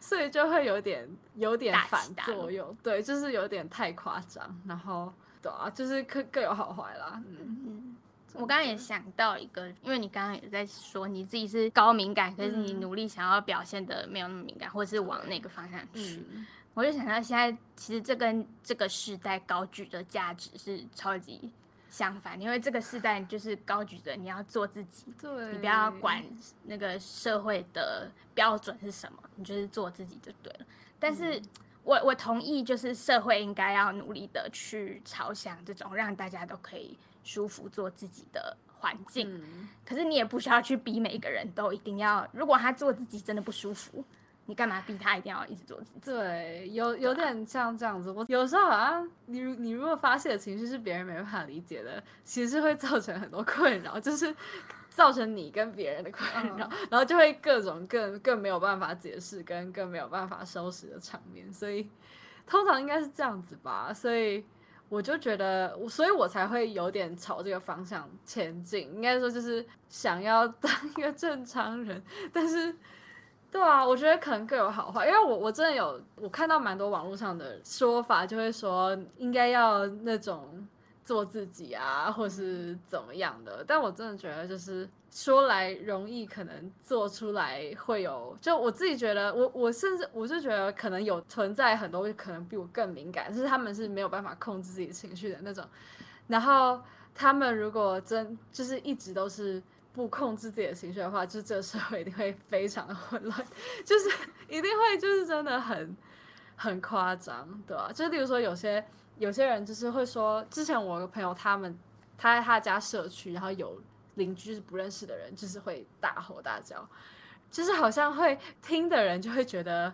所以就会有点有点反作用，对，就是有点太夸张，然后对啊，就是各各有好坏啦，嗯。嗯，我刚刚也想到一个，因为你刚刚也在说你自己是高敏感，可是你嗯努力想要表现的没有那么敏感，或是往那个方向去。嗯，我就想到现在其实这跟这个时代高举的价值是超级相反，因为这个时代就是高举着你要做自己，对，你不要管那个社会的标准是什么，你就是做自己就对了。但是嗯我我同意，就是社会应该要努力的去朝向这种让大家都可以舒服做自己的环境。嗯，可是你也不需要去逼每一个人都一定要，如果他做自己真的不舒服，你干嘛逼他一定要一直做自己？对，有有点像这样子。我有时候好像你你如果发泄的情绪是别人没办法理解的，其实会造成很多困扰，就是造成你跟别人的困扰，然后就会各种更更没有办法解释，跟更没有办法收拾的场面。所以通常应该是这样子吧。所以我就觉得，所以我才会有点朝这个方向前进。应该说就是想要当一个正常人，但是。对啊，我觉得可能各有好坏，因为我我真的有我看到蛮多网络上的说法，就会说应该要那种做自己啊，或是怎么样的。但我真的觉得就是说来容易，可能做出来会有。就我自己觉得，我我甚至我就觉得可能有存在很多可能比我更敏感，就是他们是没有办法控制自己情绪的那种。然后他们如果真就是一直都是。不控制自己的情绪的话，就这个社会一定会非常的混乱，就是一定会就是真的很很夸张，对吧、就是例如说有些有些人就是会说，之前我有个朋友他们他在他家社区，然后有邻居是不认识的人，就是会大吼大叫，就是好像会听的人就会觉得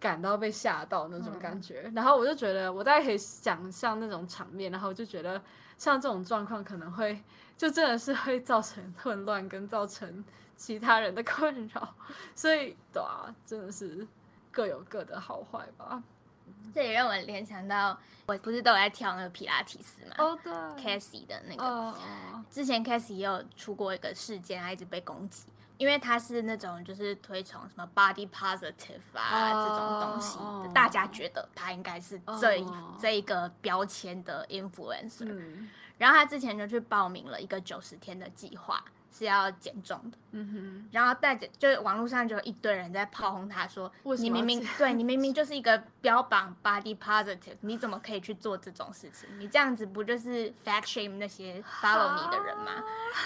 感到被吓到那种感觉。然后我就觉得我大概可以想象那种场面，然后我就觉得像这种状况可能会就真的是会造成混乱跟造成其他人的困扰，所以对啊，真的是各有各的好坏吧。这也让我联想到，我不是都有在跳那个皮拉提斯嘛？哦，对 c a s i e 的那个，之前 c a s i e 也有出过一个事件，他一直被攻击，因为他是那种就是推崇什么 body positive 啊、哦这种东西大家觉得他应该是这一、哦。这一个标签的 influencer，、嗯。然后他之前就去报名了一个九十天的计划，是要减重的。嗯哼然后带着就是网络上就有一堆人在炮轰他说为：“什么要你明明对你明明就是一个标榜 body positive，你怎么可以去做这种事情？你这样子不就是 fat shame 那些 follow 你的人吗？”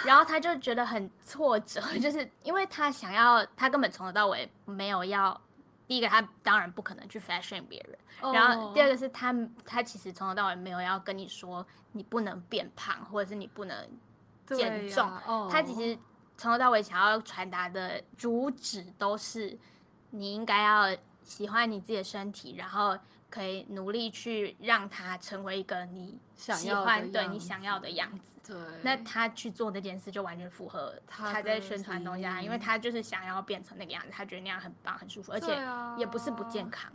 然后他就觉得很挫折，就是因为他想要，他根本从头到尾没有要。第一个，他当然不可能去 fat shame 别人。哼，然后第二个个是他，他其实从头到尾没有要跟你说你不能变胖，或者是你不能减重，哦、他其实从头到尾想要传达的主旨都是，你应该要喜欢你自己的身体，然后可以努力去让它成为一个你喜欢、对你想要的样子。对，那他去做那件事，就完全符合他在宣传东西啊，因为他就是想要变成那个样子，他觉得那样很棒、很舒服，而且也不是不健康。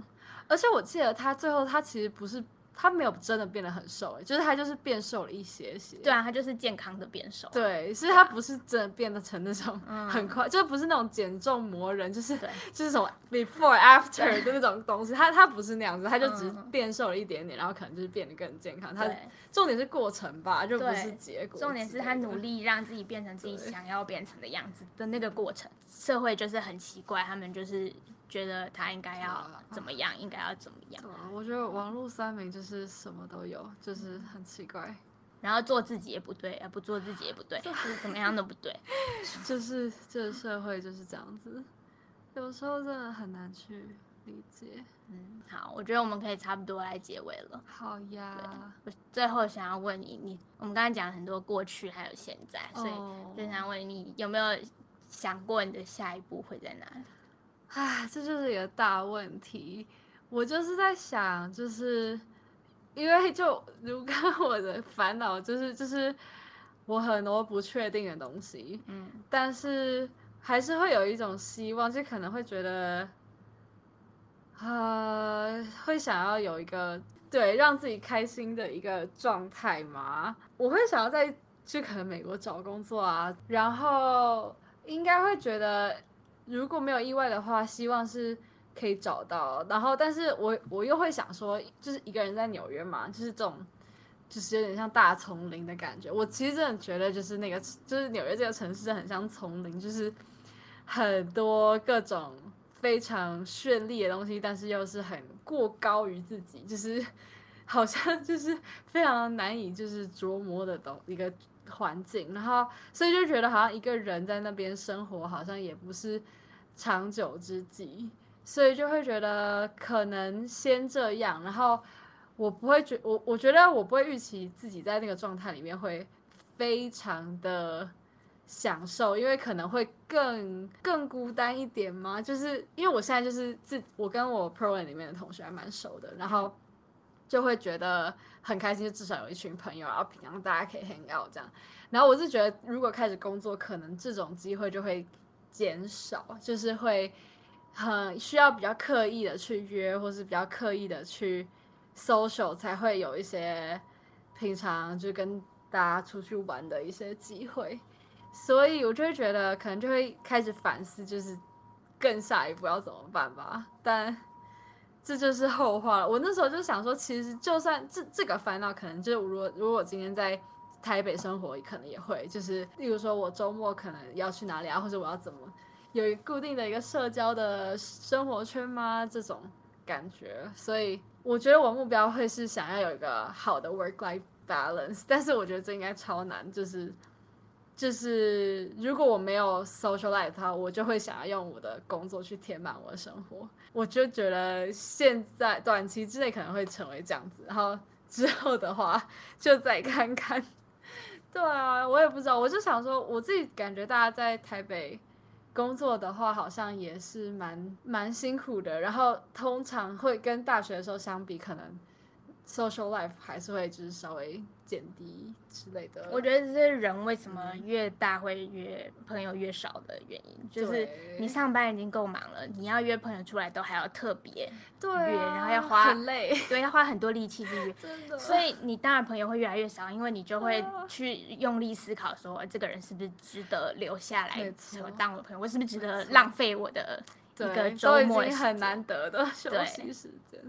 而且我记得他最后他其实不是他没有真的变得很瘦，哎，就是他就是变瘦了一些些。对啊，他就是健康的变瘦。对，所以他不是真的变得成那种嗯很快，就不是那种减重魔人，就是就是什么 before after 的那种东西。他他不是那样子，他就只是嗯变瘦了一点点，然后可能就是变得更健康。他，重点是过程吧，就不是结果。重点是他努力让自己变成自己想要变成的样子的那个过程。社会就是很奇怪，他们就是觉得他应该要啊怎么样，应该要怎么样，对啊，我觉得网络三明就是什么都有，就是很奇怪，然后做自己也不对，呃，不做自己也不对，就 是怎么样都不对。就是这个社会就是这样子，有时候真的很难去理解。嗯，好，我觉得我们可以差不多来结尾了。好呀，我最后想要问你，你我们刚才讲了很多过去还有现在，所以哦就想问你有没有想过你的下一步会在哪里？唉，这就是一个大问题。我就是在想，就是因为就如刚我的烦恼就是就是我很多不确定的东西，嗯但是还是会有一种希望，就可能会觉得，呃，会想要有一个对让自己开心的一个状态嘛。我会想要在去可能美国找工作啊，然后应该会觉得，如果没有意外的话，希望是可以找到。然后，但是我我又会想说，就是一个人在纽约嘛，就是这种。就是有点像大丛林的感觉。我其实真的觉得，就是那个，就是纽约这个城市很像丛林，就是很多各种非常绚丽的东西，但是又是很过高于自己，就是好像就是非常难以就是琢磨的东一个环境。然后，所以就觉得好像一个人在那边生活，好像也不是长久之计。所以就会觉得可能先这样，然后我不会觉我我觉得我不会预期自己在那个状态里面会非常的享受，因为可能会更更孤单一点嘛。就是因为我现在就是自我跟我 Pro 里面的同学还蛮熟的，然后就会觉得很开心，就至少有一群朋友，然后平常大家可以 hang out 这样。然后我是觉得，如果开始工作，可能这种机会就会减少，就是会很需要比较刻意的去约，或是比较刻意的去 social，才会有一些平常就跟大家出去玩的一些机会。所以我就会觉得，可能就会开始反思，就是更下一步要怎么办吧。但这就是后话了。我那时候就想说，其实就算这这个烦恼，可能就是如果如果我今天在台北生活，可能也会就是，例如说我周末可能要去哪里啊，或者我要怎么有一固定的一个社交的生活圈吗？这种感觉。所以我觉得我目标会是想要有一个好的 work life balance，但是我觉得这应该超难，就是。就是如果我没有 social life 的话，我就会想要用我的工作去填满我的生活。我就觉得现在短期之内可能会成为这样子，然后之后的话就再看看。对啊，我也不知道，我就想说，我自己感觉大家在台北工作的话，好像也是蛮蛮辛苦的。然后通常会跟大学的时候相比，可能 social life 还是会就是稍微减低之类的。我觉得这是人为什么越大会越朋友越少的原因，就是你上班已经够忙了，你要约朋友出来都还要特别对、约啊，然后要花很累，对，要花很多力气去约。真的。所以你当然朋友会越来越少，因为你就会去用力思考说，这个人是不是值得留下来当我的朋友，我是不是值得浪费我的一，个周末已经很难得的 休息时间。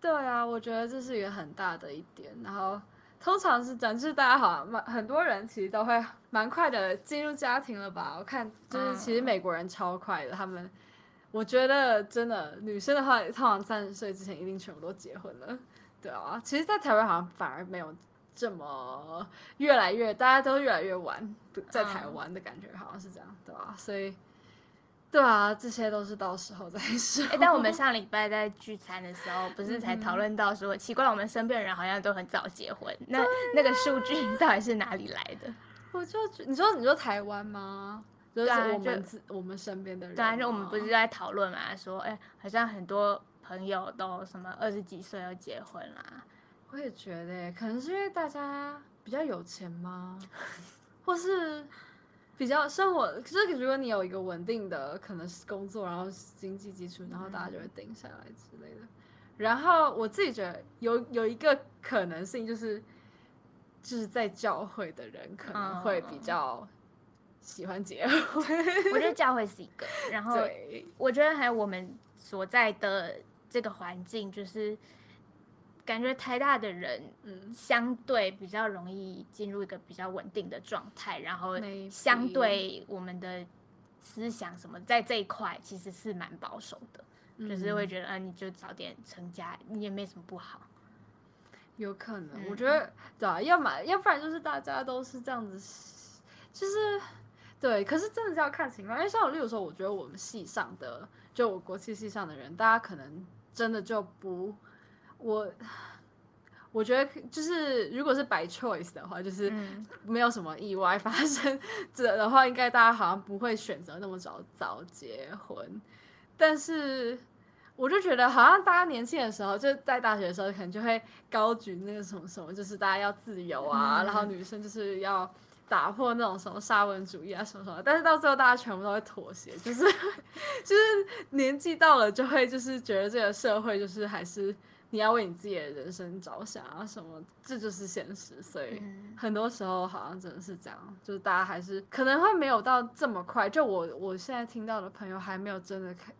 对啊，我觉得这是一个很大的一点。然后通常是这样，就是大家好像蛮很多人其实都会蛮快的进入家庭了吧？我看就是其实嗯美国人超快的，他们我觉得真的女生的话，通常三十岁之前一定全部都结婚了。对啊，其实，在台湾好像反而没有这么越来越，大家都越来越晚，在台嗯湾的感觉好像是这样，对吧、所以。对啊，这些都是到时候再说。哎、但我们上礼拜在聚餐的时候，不是嗯才讨论到说，奇怪，我们身边人好像都很早结婚，那那个数据到底是哪里来的？我就觉你说你说台湾吗？就是对啊我们就自我们身边的人。对啊，就我们不是在讨论嘛，说，哎、好像很多朋友都什么二十几岁就结婚啦，我也觉得耶，可能是因为大家比较有钱吗？或是比较生活，可是如果你有一个稳定的可能是工作，然后经济基础，然后大家就会定下来之类的。然后我自己觉得有有一个可能性就是，就是在教会的人可能会比嗯较喜欢结婚。我觉得教会是一个，然后，我觉得还有我们所在的这个环境，就是感觉台大的人嗯，相对比较容易进入一个比较稳定的状态，然后相对我们的思想什么在这一块其实是蛮保守的，就是会觉得，嗯、你就早点成家，你也没什么不好。有可能，嗯我觉得对啊，要么要不然就是大家都是这样子，就是对。可是真的是要看情况，因为像我，例如说，我觉得我们系上的，就我国际系上的人，大家可能真的就不，我我觉得就是如果是 by choice 的话，就是嗯，没有什么意外发生这的话，应该大家好像不会选择那么早早结婚，但是。我就觉得，好像大家年轻的时候，就在大学的时候，可能就会高举那个什么什么，就是大家要自由啊，嗯然后女生就是要打破那种什么沙文主义啊什么什么。但是到最后，大家全部都会妥协，就是 就是年纪到了，就会就是觉得这个社会就是还是你要为你自己的人生着想啊什么，这就是现实。所以嗯很多时候好像真的是这样，就是大家还是可能会没有到这么快。就我我现在听到的朋友还没有真的开。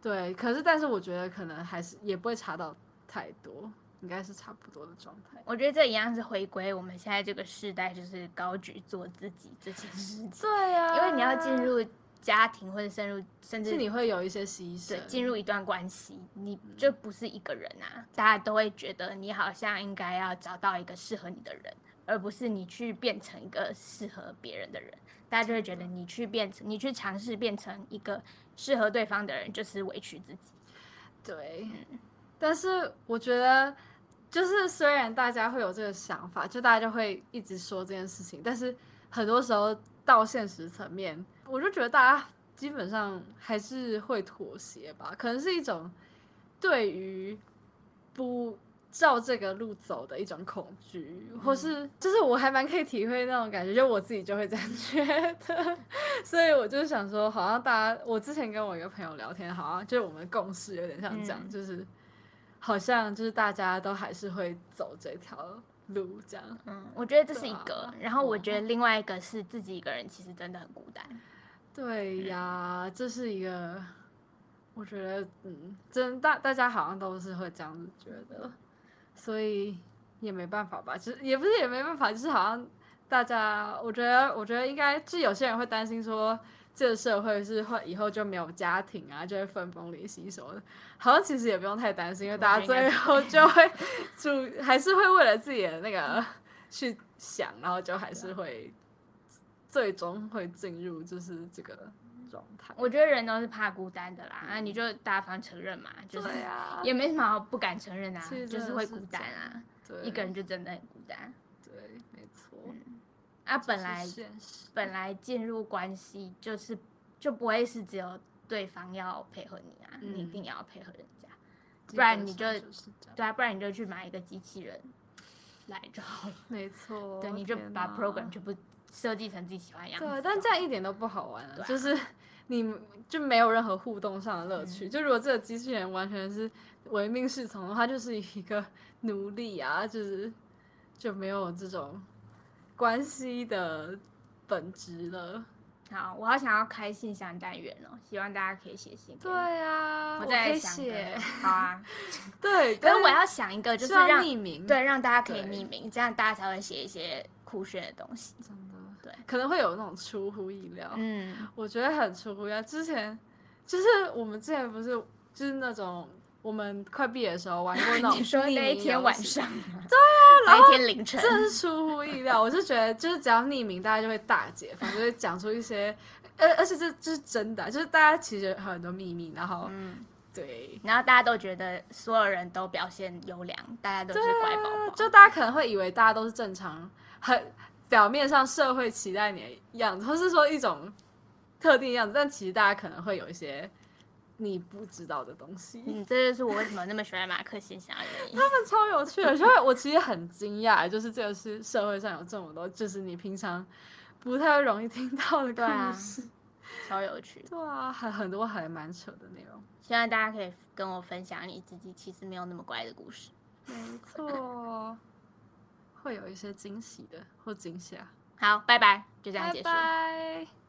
对，可是但是我觉得可能还是也不会差到太多，应该是差不多的状态。我觉得这一样是回归我们现在这个时代，就是高举做自己这件事情，对呀、因为你要进，入家庭或者深入，甚至是你会有一些牺牲对，进入一段关系，你就不是一个人啊，大家都会觉得你好像应该要找到一个适合你的人，而不是你去变成一个适合别人的人。大家就会觉得你去变成，你去尝试变成一个适合对方的人，就是委屈自己。对，但是我觉得，就是虽然大家会有这个想法，就大家就会一直说这件事情，但是很多时候到现实层面，我就觉得大家基本上还是会妥协吧，可能是一种对于不。照这个路走的一种恐惧，或是就是我还蛮可以体会那种感觉，就我自己就会这样觉得，所以我就想说，好像大家，我之前跟我一个朋友聊天，好像就是我们共识有点像这样，嗯就是好像就是大家都还是会走这条路这样。嗯，我觉得这是一个啊，然后我觉得另外一个是自己一个人其实真的很孤单。对呀，这是一个，我觉得，嗯，真大大家好像都是会这样子觉得，所以也没办法吧，其实也不是也没办法，就是好像大家，我觉得，我觉得应该，就有些人会担心说，这个社会是会以后就没有家庭啊，就会分崩离析什么的，好像其实也不用太担心，因为大家最后就会主还是会为了自己的那个去想，然后就还是会最终会进入就是这个状态。我觉得人都是怕孤单的啦，那你就大方承认嘛，就是也没什么好不敢承认啊就是会孤单啊，对一个人就真的很孤单对，没错。啊。本来本来进入关系就是就不会是只有对方要配合你啊，你一嗯定也要配合人家。不然你就对啊，不然你就去买一个机器人来就好了。没错，对，你就把 program 全部设计成自己喜欢的样子。对，但这样一点都不好玩啊，啊就是你就没有任何互动上的乐趣。就如果这个机器人完全是唯命是从的话，就是一个奴隶啊，就是就没有这种关系的本质了。好，我好想要开信箱单元哦，希望大家可以写信。对啊，我再想写，好啊。对，可是我要想一个，就是要让匿名，对让大家可以匿名，这样大家才会写一些酷炫的东西。可能会有那种出乎意料。嗯，我觉得很出乎意料。之前就是我们之前不是就是那种我们快毕业的时候玩过那种 你说匿那一名游戏天晚上，对啊，那一天凌晨，真是出乎意料。我就觉得就是只要匿名，大家就会大解放，就会讲出一些，而而且这这是真的啊，就是大家其实有很多秘密，然后嗯，对。然后大家都觉得所有人都表现优良，大家都是乖宝宝，就大家可能会以为大家都是正常，很表面上社会期待你的样子，或是说一种特定样子，但其实大家可能会有一些你不知道的东西。嗯，这就是我为什么那么喜欢马克信箱的原因。他们超有趣的，所以我其实很惊讶，就是这个是社会上有这么多，就是你平常不太容易听到的故事。超有趣，对啊，很很多还蛮扯的内容。希望大家可以跟我分享你自己其实没有那么乖的故事。没错，会有一些惊喜的或惊吓。好，拜拜，就这样结束。拜拜。